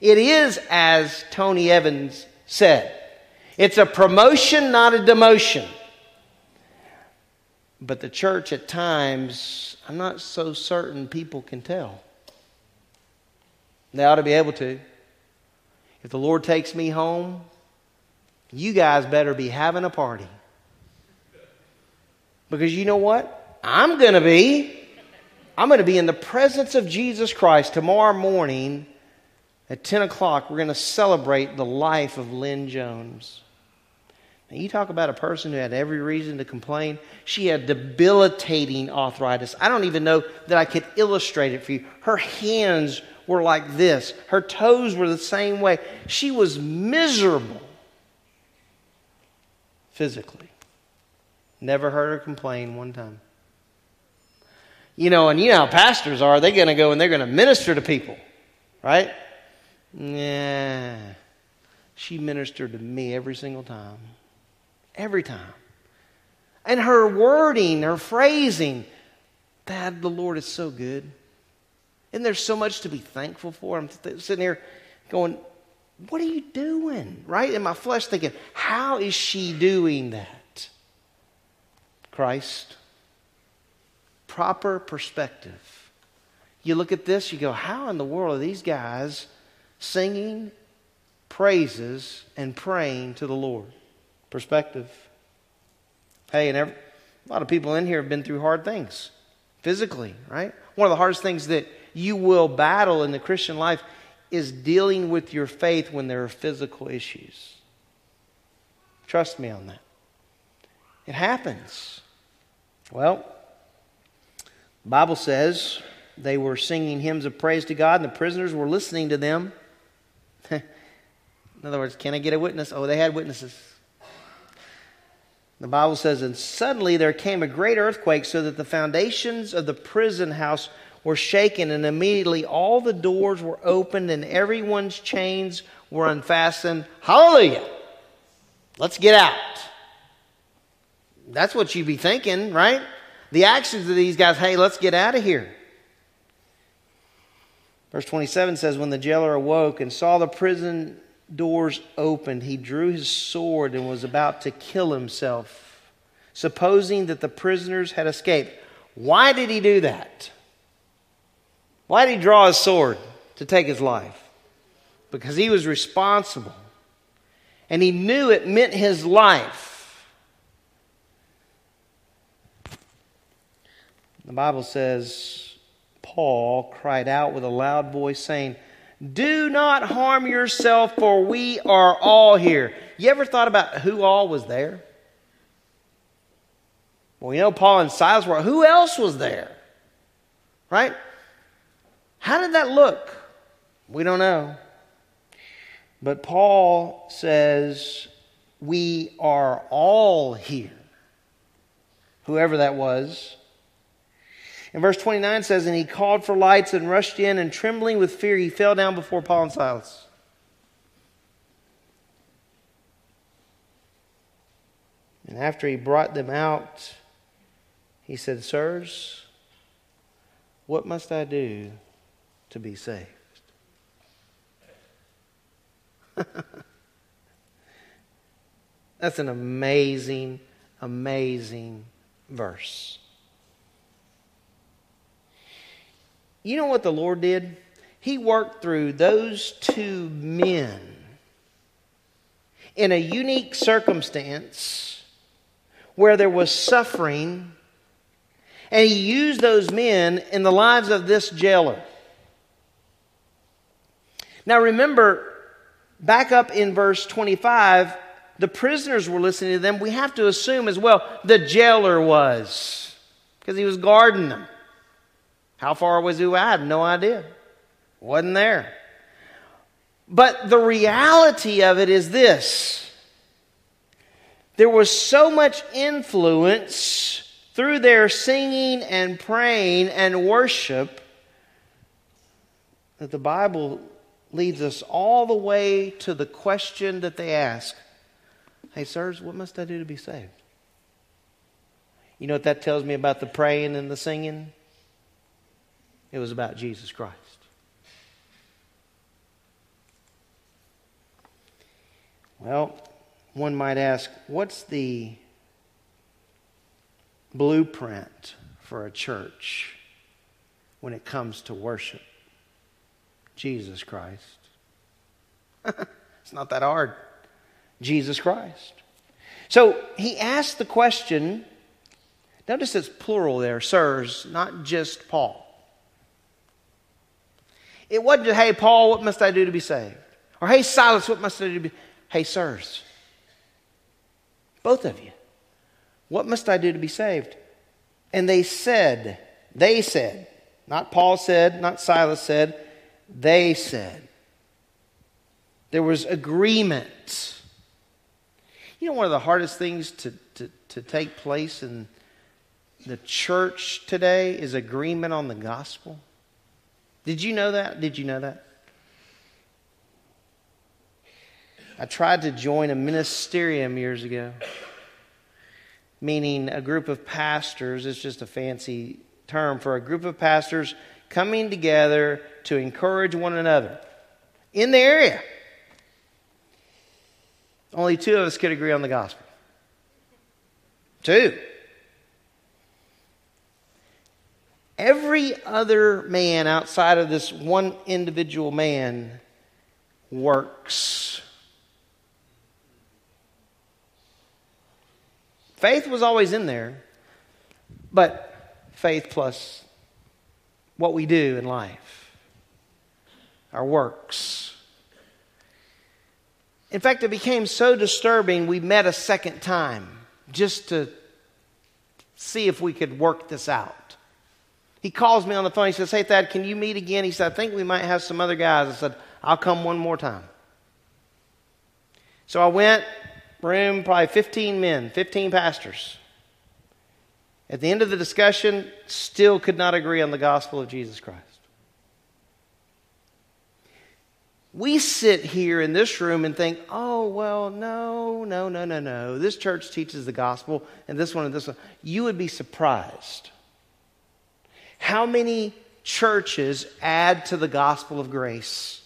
It is, as Tony Evans said, it's a promotion, not a demotion. But the church at times, I'm not so certain people can tell. They ought to be able to. If the Lord takes me home, you guys better be having a party. Because you know what? I'm going to be. I'm going to be in the presence of Jesus Christ tomorrow morning at 10 o'clock. We're going to celebrate the life of Lynn Jones. Now, you talk about a person who had every reason to complain. She had debilitating arthritis. I don't even know that I could illustrate it for you. Her hands were like this, her toes were the same way. She was miserable physically. Never heard her complain one time. You know, and you know how pastors are. They're going to go and they're going to minister to people, right? Yeah. She ministered to me every single time. Every time. And her wording, her phrasing, Dad, the Lord is so good. And there's so much to be thankful for. I'm sitting here going, What are you doing? Right? In my flesh, thinking, How is she doing that? Christ. Proper perspective. You look at this, you go, How in the world are these guys singing praises and praying to the Lord? Perspective. Hey, and every, a lot of people in here have been through hard things physically, right? One of the hardest things that you will battle in the Christian life is dealing with your faith when there are physical issues. Trust me on that. It happens. Well, Bible says they were singing hymns of praise to God, and the prisoners were listening to them. in other words, can I get a witness? Oh, they had witnesses. The Bible says, and suddenly there came a great earthquake, so that the foundations of the prison house were shaken, and immediately all the doors were opened and everyone's chains were unfastened. Hallelujah! Let's get out. That's what you'd be thinking, right? The actions of these guys, hey, let's get out of here. Verse 27 says, When the jailer awoke and saw the prison doors opened, he drew his sword and was about to kill himself, supposing that the prisoners had escaped. Why did he do that? Why did he draw his sword to take his life? Because he was responsible. And he knew it meant his life. The Bible says, Paul cried out with a loud voice, saying, Do not harm yourself, for we are all here. You ever thought about who all was there? Well, we know Paul and Silas were. Who else was there? Right? How did that look? We don't know. But Paul says, We are all here. Whoever that was. And verse 29 says, And he called for lights and rushed in, and trembling with fear, he fell down before Paul and Silas. And after he brought them out, he said, Sirs, what must I do to be saved? That's an amazing, amazing verse. You know what the Lord did? He worked through those two men in a unique circumstance where there was suffering, and He used those men in the lives of this jailer. Now remember, back up in verse 25, the prisoners were listening to them. We have to assume as well the jailer was, because he was guarding them. How far was he? I have no idea. Wasn't there. But the reality of it is this there was so much influence through their singing and praying and worship that the Bible leads us all the way to the question that they ask Hey, sirs, what must I do to be saved? You know what that tells me about the praying and the singing? It was about Jesus Christ. Well, one might ask, what's the blueprint for a church when it comes to worship? Jesus Christ. it's not that hard. Jesus Christ. So he asked the question. Notice it's plural there, sirs, not just Paul. It wasn't just, hey, Paul, what must I do to be saved? Or, hey, Silas, what must I do to be Hey, sirs, both of you, what must I do to be saved? And they said, they said, not Paul said, not Silas said, they said. There was agreement. You know, one of the hardest things to, to, to take place in the church today is agreement on the gospel. Did you know that? Did you know that? I tried to join a ministerium years ago, meaning a group of pastors. It's just a fancy term for a group of pastors coming together to encourage one another in the area. Only two of us could agree on the gospel. Two. Every other man outside of this one individual man works. Faith was always in there, but faith plus what we do in life, our works. In fact, it became so disturbing, we met a second time just to see if we could work this out. He calls me on the phone. He says, Hey, Thad, can you meet again? He said, I think we might have some other guys. I said, I'll come one more time. So I went, room, probably 15 men, 15 pastors. At the end of the discussion, still could not agree on the gospel of Jesus Christ. We sit here in this room and think, oh, well, no, no, no, no, no. This church teaches the gospel, and this one and this one. You would be surprised how many churches add to the gospel of grace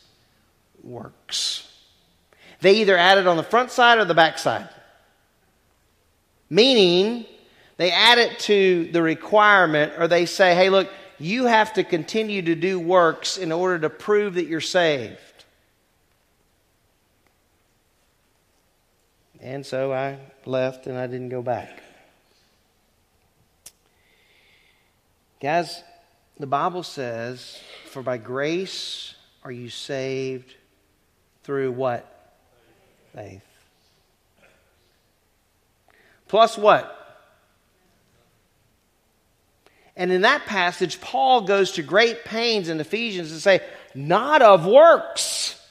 works. They either add it on the front side or the back side. Meaning, they add it to the requirement, or they say, hey, look, you have to continue to do works in order to prove that you're saved. And so I left and I didn't go back. Guys, the Bible says, For by grace are you saved through what? faith. Plus what? And in that passage, Paul goes to great pains in Ephesians to say, not of works.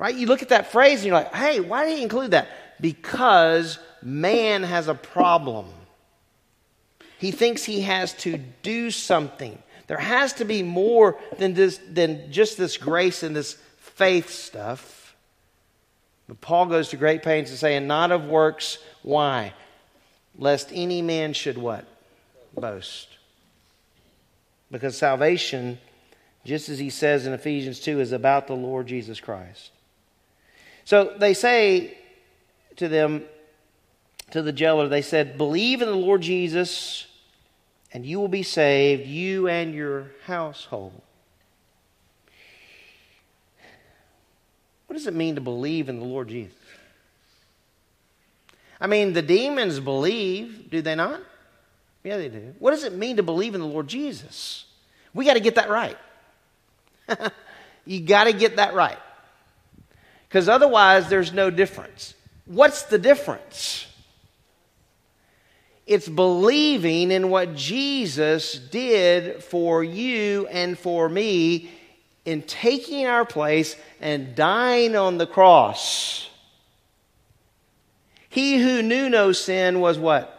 Right? You look at that phrase and you're like, hey, why did he include that? Because man has a problem. He thinks he has to do something. There has to be more than, this, than just this grace and this faith stuff. But Paul goes to great pains to say, and not of works. Why? Lest any man should what? Boast. Because salvation, just as he says in Ephesians 2, is about the Lord Jesus Christ. So they say to them, to the jailer, they said, Believe in the Lord Jesus, and you will be saved, you and your household. What does it mean to believe in the Lord Jesus? I mean, the demons believe, do they not? Yeah, they do. What does it mean to believe in the Lord Jesus? We got to get that right. you got to get that right. Because otherwise, there's no difference. What's the difference? It's believing in what Jesus did for you and for me in taking our place and dying on the cross. He who knew no sin was what?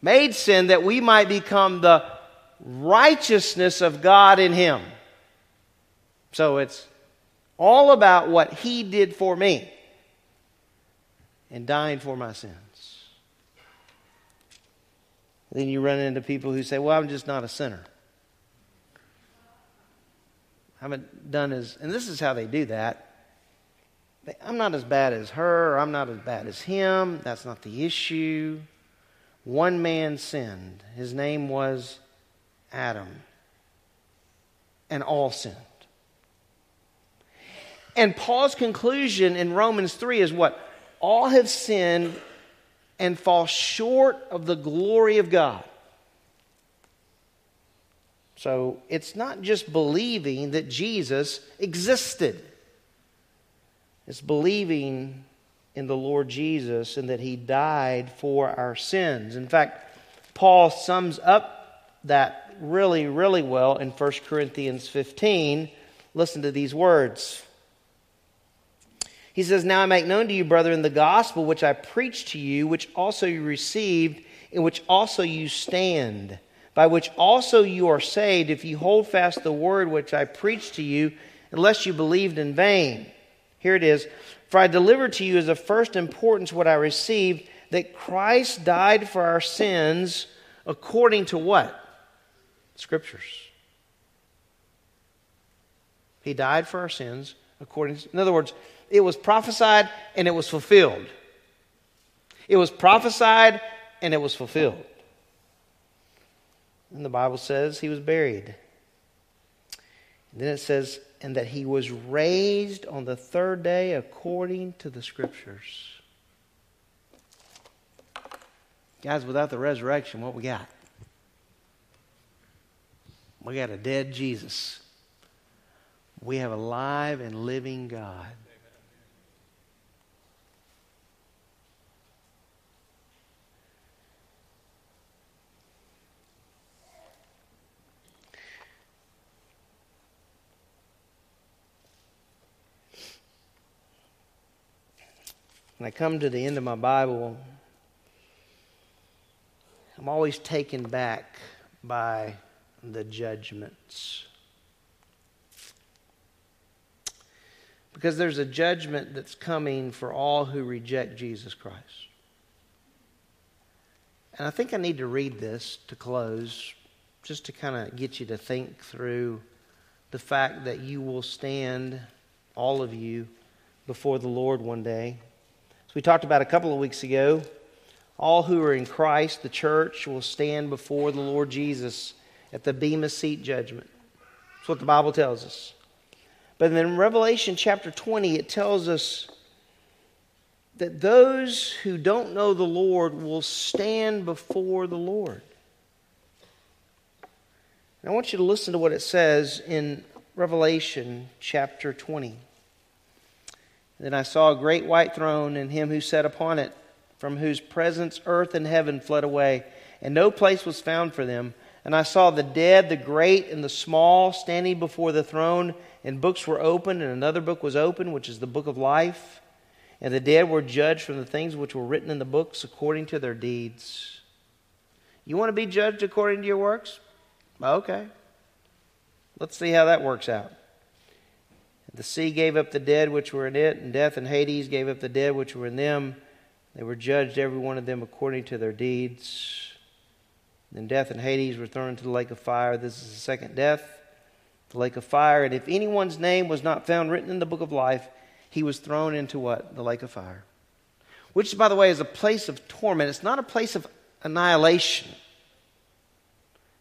Made sin that we might become the righteousness of God in him. So it's all about what he did for me and dying for my sins. Then you run into people who say, Well, I'm just not a sinner. I haven't done as, and this is how they do that. They, I'm not as bad as her, I'm not as bad as him. That's not the issue. One man sinned. His name was Adam. And all sinned. And Paul's conclusion in Romans 3 is what? All have sinned and fall short of the glory of God. So it's not just believing that Jesus existed, it's believing in the Lord Jesus and that he died for our sins. In fact, Paul sums up that really, really well in 1 Corinthians 15. Listen to these words. He says, Now I make known to you, brethren, the gospel which I preached to you, which also you received, in which also you stand, by which also you are saved, if you hold fast the word which I preached to you, unless you believed in vain. Here it is. For I delivered to you as of first importance what I received, that Christ died for our sins according to what? Scriptures. He died for our sins according to, in other words, it was prophesied and it was fulfilled. It was prophesied and it was fulfilled. And the Bible says he was buried. And then it says, and that he was raised on the third day according to the scriptures. Guys, without the resurrection, what we got? We got a dead Jesus. We have a live and living God. When I come to the end of my Bible, I'm always taken back by the judgments. Because there's a judgment that's coming for all who reject Jesus Christ. And I think I need to read this to close, just to kind of get you to think through the fact that you will stand, all of you, before the Lord one day. As we talked about a couple of weeks ago, all who are in Christ, the church, will stand before the Lord Jesus at the Bema Seat judgment. That's what the Bible tells us. But then in Revelation chapter 20, it tells us that those who don't know the Lord will stand before the Lord. And I want you to listen to what it says in Revelation chapter 20. Then I saw a great white throne and him who sat upon it, from whose presence earth and heaven fled away, and no place was found for them. And I saw the dead, the great and the small, standing before the throne, and books were opened, and another book was opened, which is the book of life. And the dead were judged from the things which were written in the books according to their deeds. You want to be judged according to your works? Okay. Let's see how that works out. The sea gave up the dead which were in it, and death and Hades gave up the dead which were in them. They were judged, every one of them, according to their deeds. Then death and Hades were thrown into the lake of fire. This is the second death, the lake of fire. And if anyone's name was not found written in the book of life, he was thrown into what? The lake of fire. Which, by the way, is a place of torment. It's not a place of annihilation,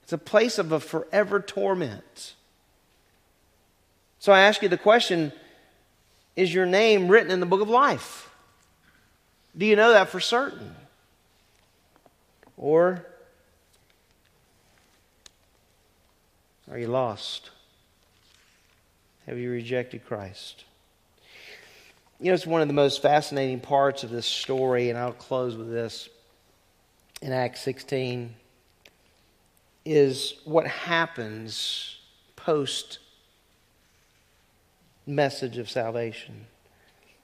it's a place of a forever torment. So I ask you the question Is your name written in the book of life? Do you know that for certain? Or are you lost? Have you rejected Christ? You know, it's one of the most fascinating parts of this story, and I'll close with this in Acts 16, is what happens post message of salvation.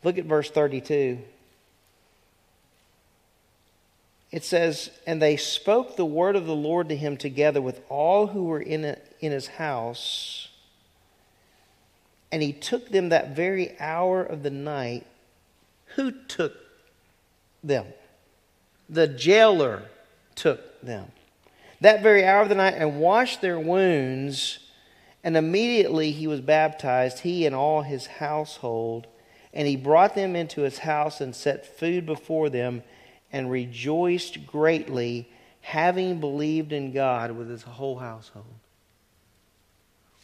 Look at verse 32. It says, And they spoke the word of the Lord to him together with all who were in, a, in his house. And he took them that very hour of the night. Who took them? The jailer took them. that very hour of the night and washed their wounds. And immediately he was baptized, he and all his household. And he brought them into his house and set food before them and rejoiced greatly, having believed in God with his whole household.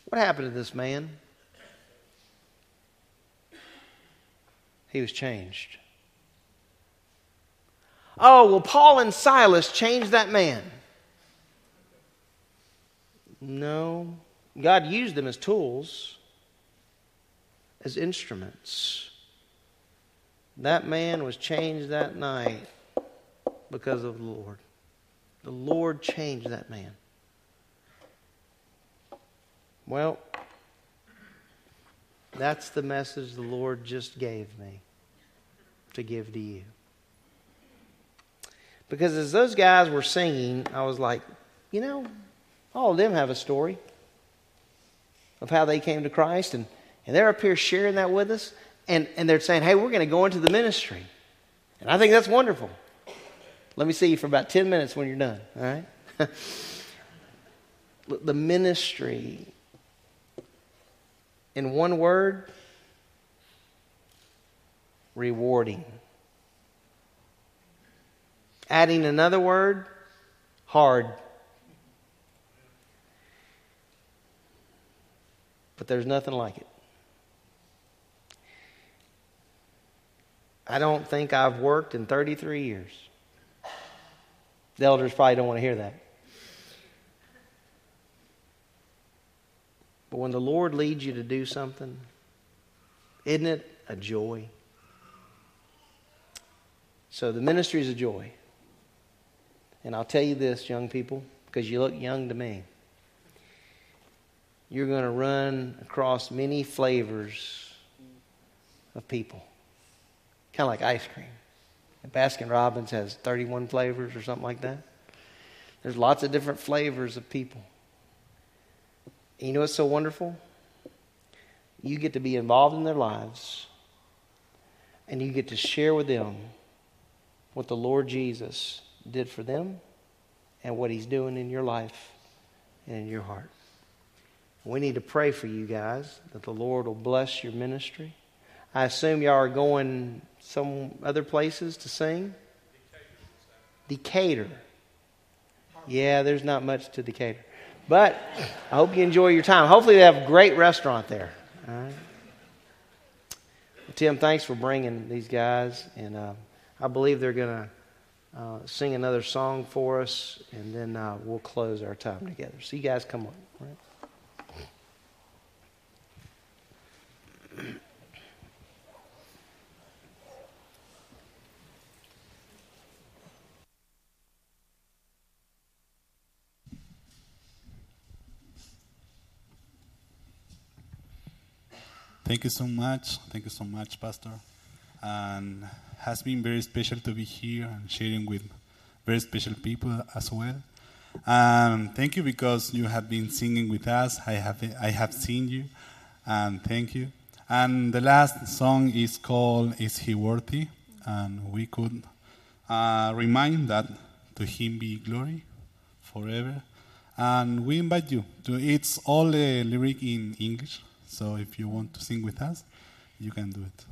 What happened to this man? He was changed. Oh, well, Paul and Silas changed that man. No. God used them as tools, as instruments. That man was changed that night because of the Lord. The Lord changed that man. Well, that's the message the Lord just gave me to give to you. Because as those guys were singing, I was like, you know, all of them have a story of how they came to Christ, and, and they're up here sharing that with us, and, and they're saying, hey, we're going to go into the ministry. And I think that's wonderful. Let me see you for about 10 minutes when you're done, all right? the ministry, in one word, rewarding. Adding another word, hard. But there's nothing like it. I don't think I've worked in 33 years. The elders probably don't want to hear that. But when the Lord leads you to do something, isn't it a joy? So the ministry is a joy. And I'll tell you this, young people, because you look young to me. You're going to run across many flavors of people, kind of like ice cream. Baskin Robbins has 31 flavors or something like that. There's lots of different flavors of people. And you know what's so wonderful? You get to be involved in their lives, and you get to share with them what the Lord Jesus did for them and what He's doing in your life and in your heart. We need to pray for you guys that the Lord will bless your ministry. I assume y'all are going some other places to sing? Decatur. Yeah, there's not much to Decatur. But I hope you enjoy your time. Hopefully, they have a great restaurant there. All right. Tim, thanks for bringing these guys. And uh, I believe they're going to uh, sing another song for us, and then uh, we'll close our time together. So, you guys come on. Thank you so much. Thank you so much, Pastor. And has been very special to be here and sharing with very special people as well. Um, thank you because you have been singing with us. I have I have seen you, and thank you. And the last song is called "Is He Worthy?" And we could uh, remind that to Him be glory forever. And we invite you to. It's all the lyric in English. So if you want to sing with us, you can do it.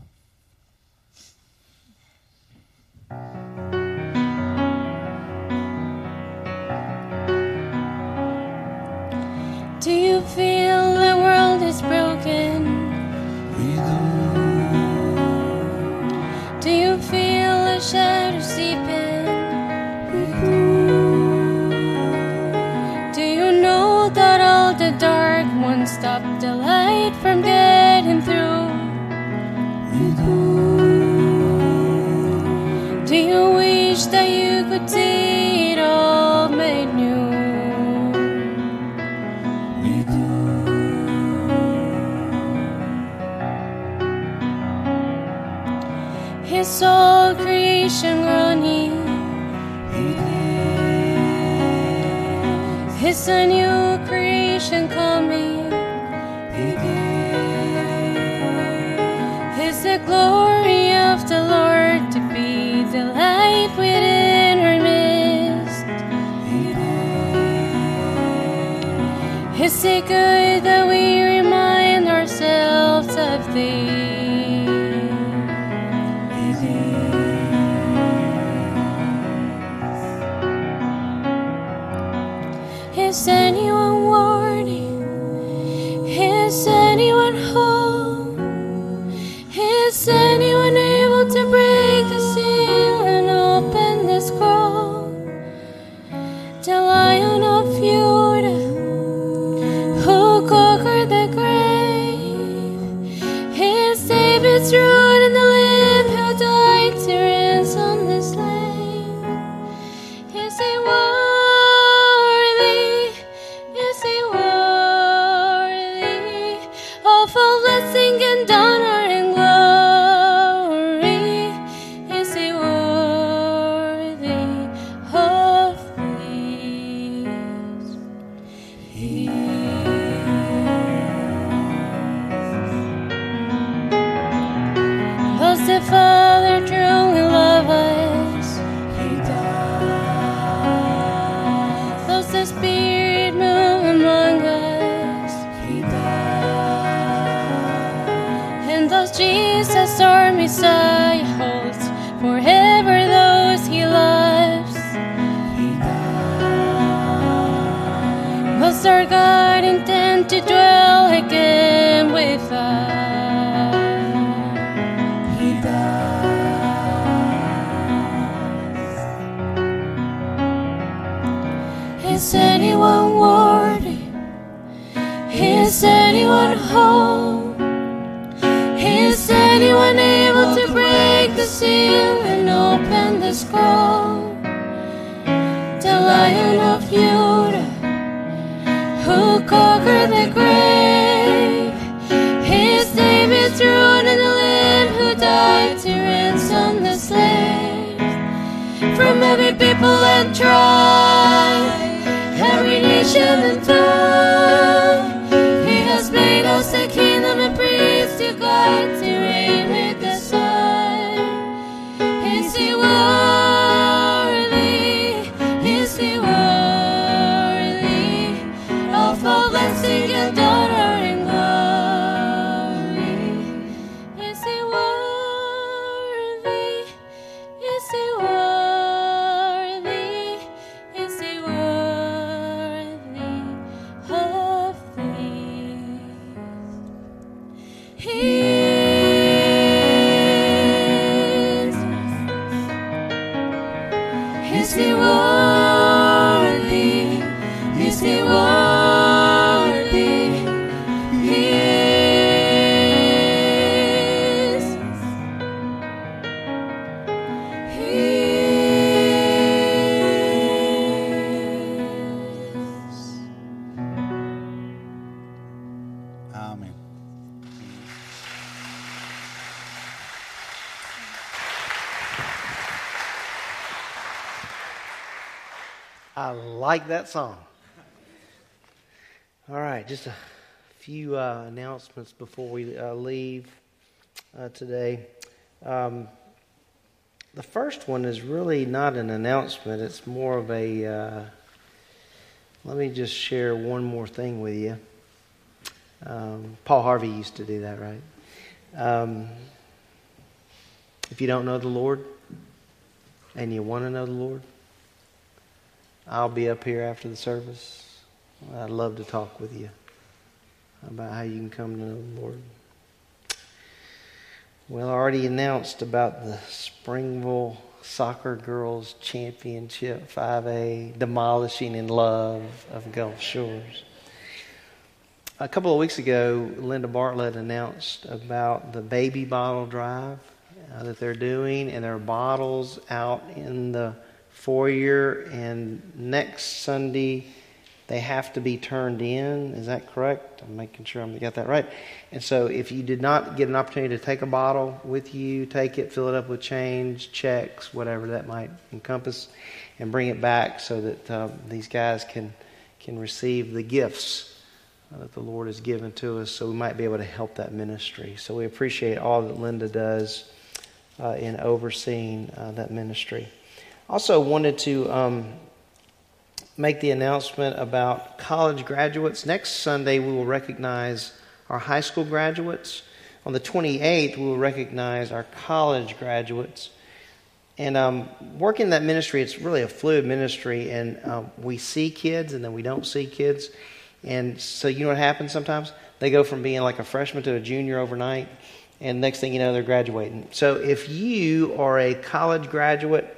Do you feel the world is broken? Do you feel the shadows seeping? Do you know that all the dark won't stop wish that you could see it all made new? His all creation groaning. His a new creation coming. His a glory Is it good that we remind ourselves of thee? Like that song. All right, just a few uh, announcements before we uh, leave uh, today. Um, the first one is really not an announcement, it's more of a. Uh, let me just share one more thing with you. Um, Paul Harvey used to do that, right? Um, if you don't know the Lord and you want to know the Lord, I'll be up here after the service. I'd love to talk with you about how you can come to know the Lord. Well, I already announced about the Springville Soccer Girls Championship 5A demolishing in love of Gulf Shores. A couple of weeks ago, Linda Bartlett announced about the baby bottle drive uh, that they're doing, and there are bottles out in the foyer. And next Sunday, they have to be turned in. Is that correct? I'm making sure I got that right. And so, if you did not get an opportunity to take a bottle with you, take it, fill it up with change, checks, whatever that might encompass, and bring it back so that uh, these guys can can receive the gifts that the Lord has given to us, so we might be able to help that ministry. So we appreciate all that Linda does uh, in overseeing uh, that ministry. Also, wanted to um, make the announcement about college graduates. Next Sunday, we will recognize our high school graduates. On the 28th, we will recognize our college graduates. And um, working that ministry, it's really a fluid ministry, and um, we see kids and then we don't see kids. And so, you know what happens sometimes? They go from being like a freshman to a junior overnight, and next thing you know, they're graduating. So, if you are a college graduate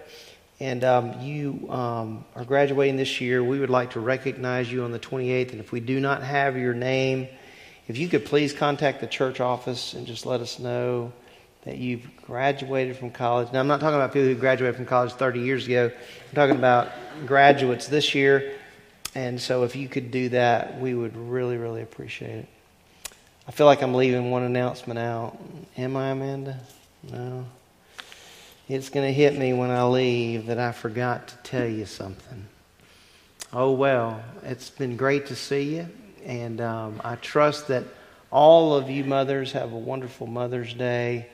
and um, you um, are graduating this year, we would like to recognize you on the 28th. And if we do not have your name, if you could please contact the church office and just let us know that you've graduated from college. Now, I'm not talking about people who graduated from college 30 years ago. I'm talking about graduates this year. And so, if you could do that, we would really, really appreciate it. I feel like I'm leaving one announcement out. Am I, Amanda? No. It's going to hit me when I leave that I forgot to tell you something. Oh, well, it's been great to see you. And um, I trust that all of you mothers have a wonderful Mother's Day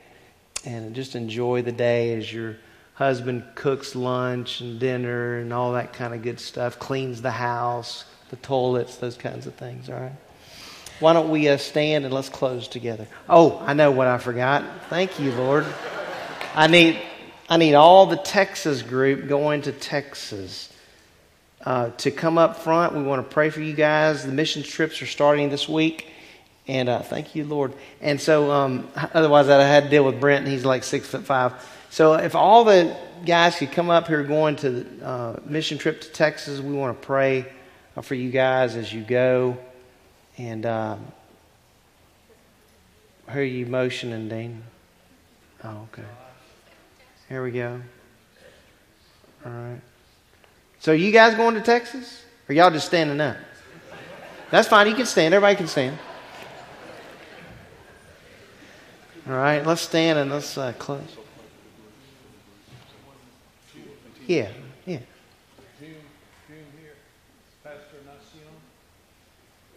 and just enjoy the day as your husband cooks lunch and dinner and all that kind of good stuff, cleans the house, the toilets, those kinds of things, all right? Why don't we uh, stand and let's close together? Oh, I know what I forgot. Thank you, Lord. I need, I need all the Texas group going to Texas uh, to come up front. We want to pray for you guys. The mission trips are starting this week. And uh, thank you, Lord. And so, um, otherwise, I had to deal with Brent, and he's like six foot five. So, if all the guys could come up here going to the uh, mission trip to Texas, we want to pray for you guys as you go. And um, who are you motioning, Dean? Oh, okay. Here we go. All right. So, you guys going to Texas? Or y'all just standing up? That's fine. You can stand. Everybody can stand. All right, let's stand and let's uh, close. Yeah, yeah.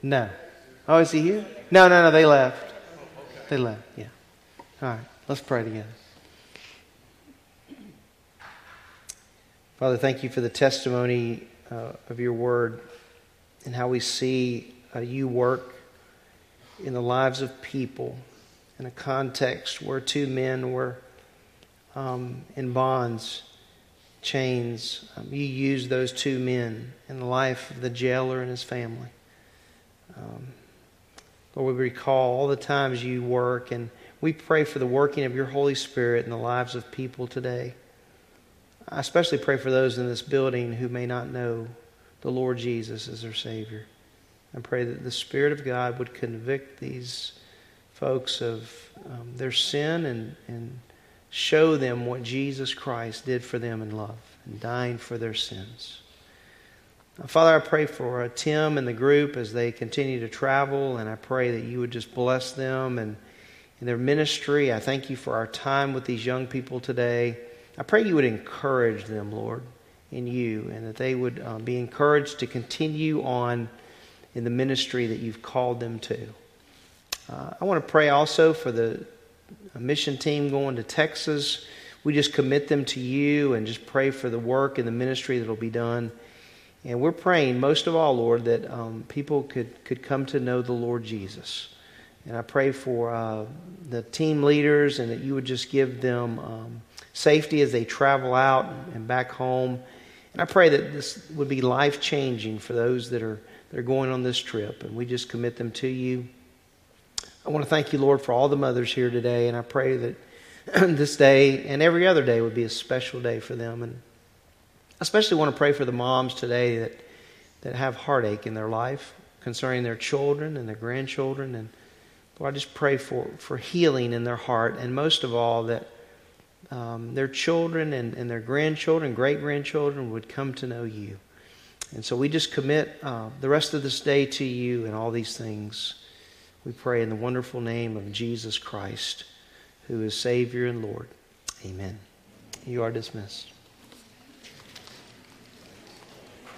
No. Oh, is he here? No, no, no, they left. They left, yeah. All right, let's pray together. Father, thank you for the testimony uh, of your word and how we see uh, you work in the lives of people in a context where two men were um, in bonds, chains. Um, you used those two men in the life of the jailer and his family. Um, Lord, we recall all the times you work, and we pray for the working of your Holy Spirit in the lives of people today. I especially pray for those in this building who may not know the Lord Jesus as their Savior. I pray that the Spirit of God would convict these folks of um, their sin and, and show them what Jesus Christ did for them in love and dying for their sins. Father, I pray for uh, Tim and the group as they continue to travel, and I pray that you would just bless them and their ministry. I thank you for our time with these young people today. I pray you would encourage them, Lord, in you, and that they would um, be encouraged to continue on in the ministry that you've called them to. Uh, I want to pray also for the mission team going to Texas. We just commit them to you and just pray for the work and the ministry that will be done. And we're praying, most of all, Lord, that um, people could, could come to know the Lord Jesus. And I pray for uh, the team leaders and that you would just give them um, safety as they travel out and back home. And I pray that this would be life changing for those that are, that are going on this trip. And we just commit them to you. I want to thank you, Lord, for all the mothers here today, and I pray that this day and every other day would be a special day for them. And I especially want to pray for the moms today that, that have heartache in their life concerning their children and their grandchildren. And Lord, I just pray for, for healing in their heart, and most of all, that um, their children and, and their grandchildren, great grandchildren would come to know you. And so we just commit uh, the rest of this day to you and all these things. We pray in the wonderful name of Jesus Christ, who is Savior and Lord. Amen. You are dismissed.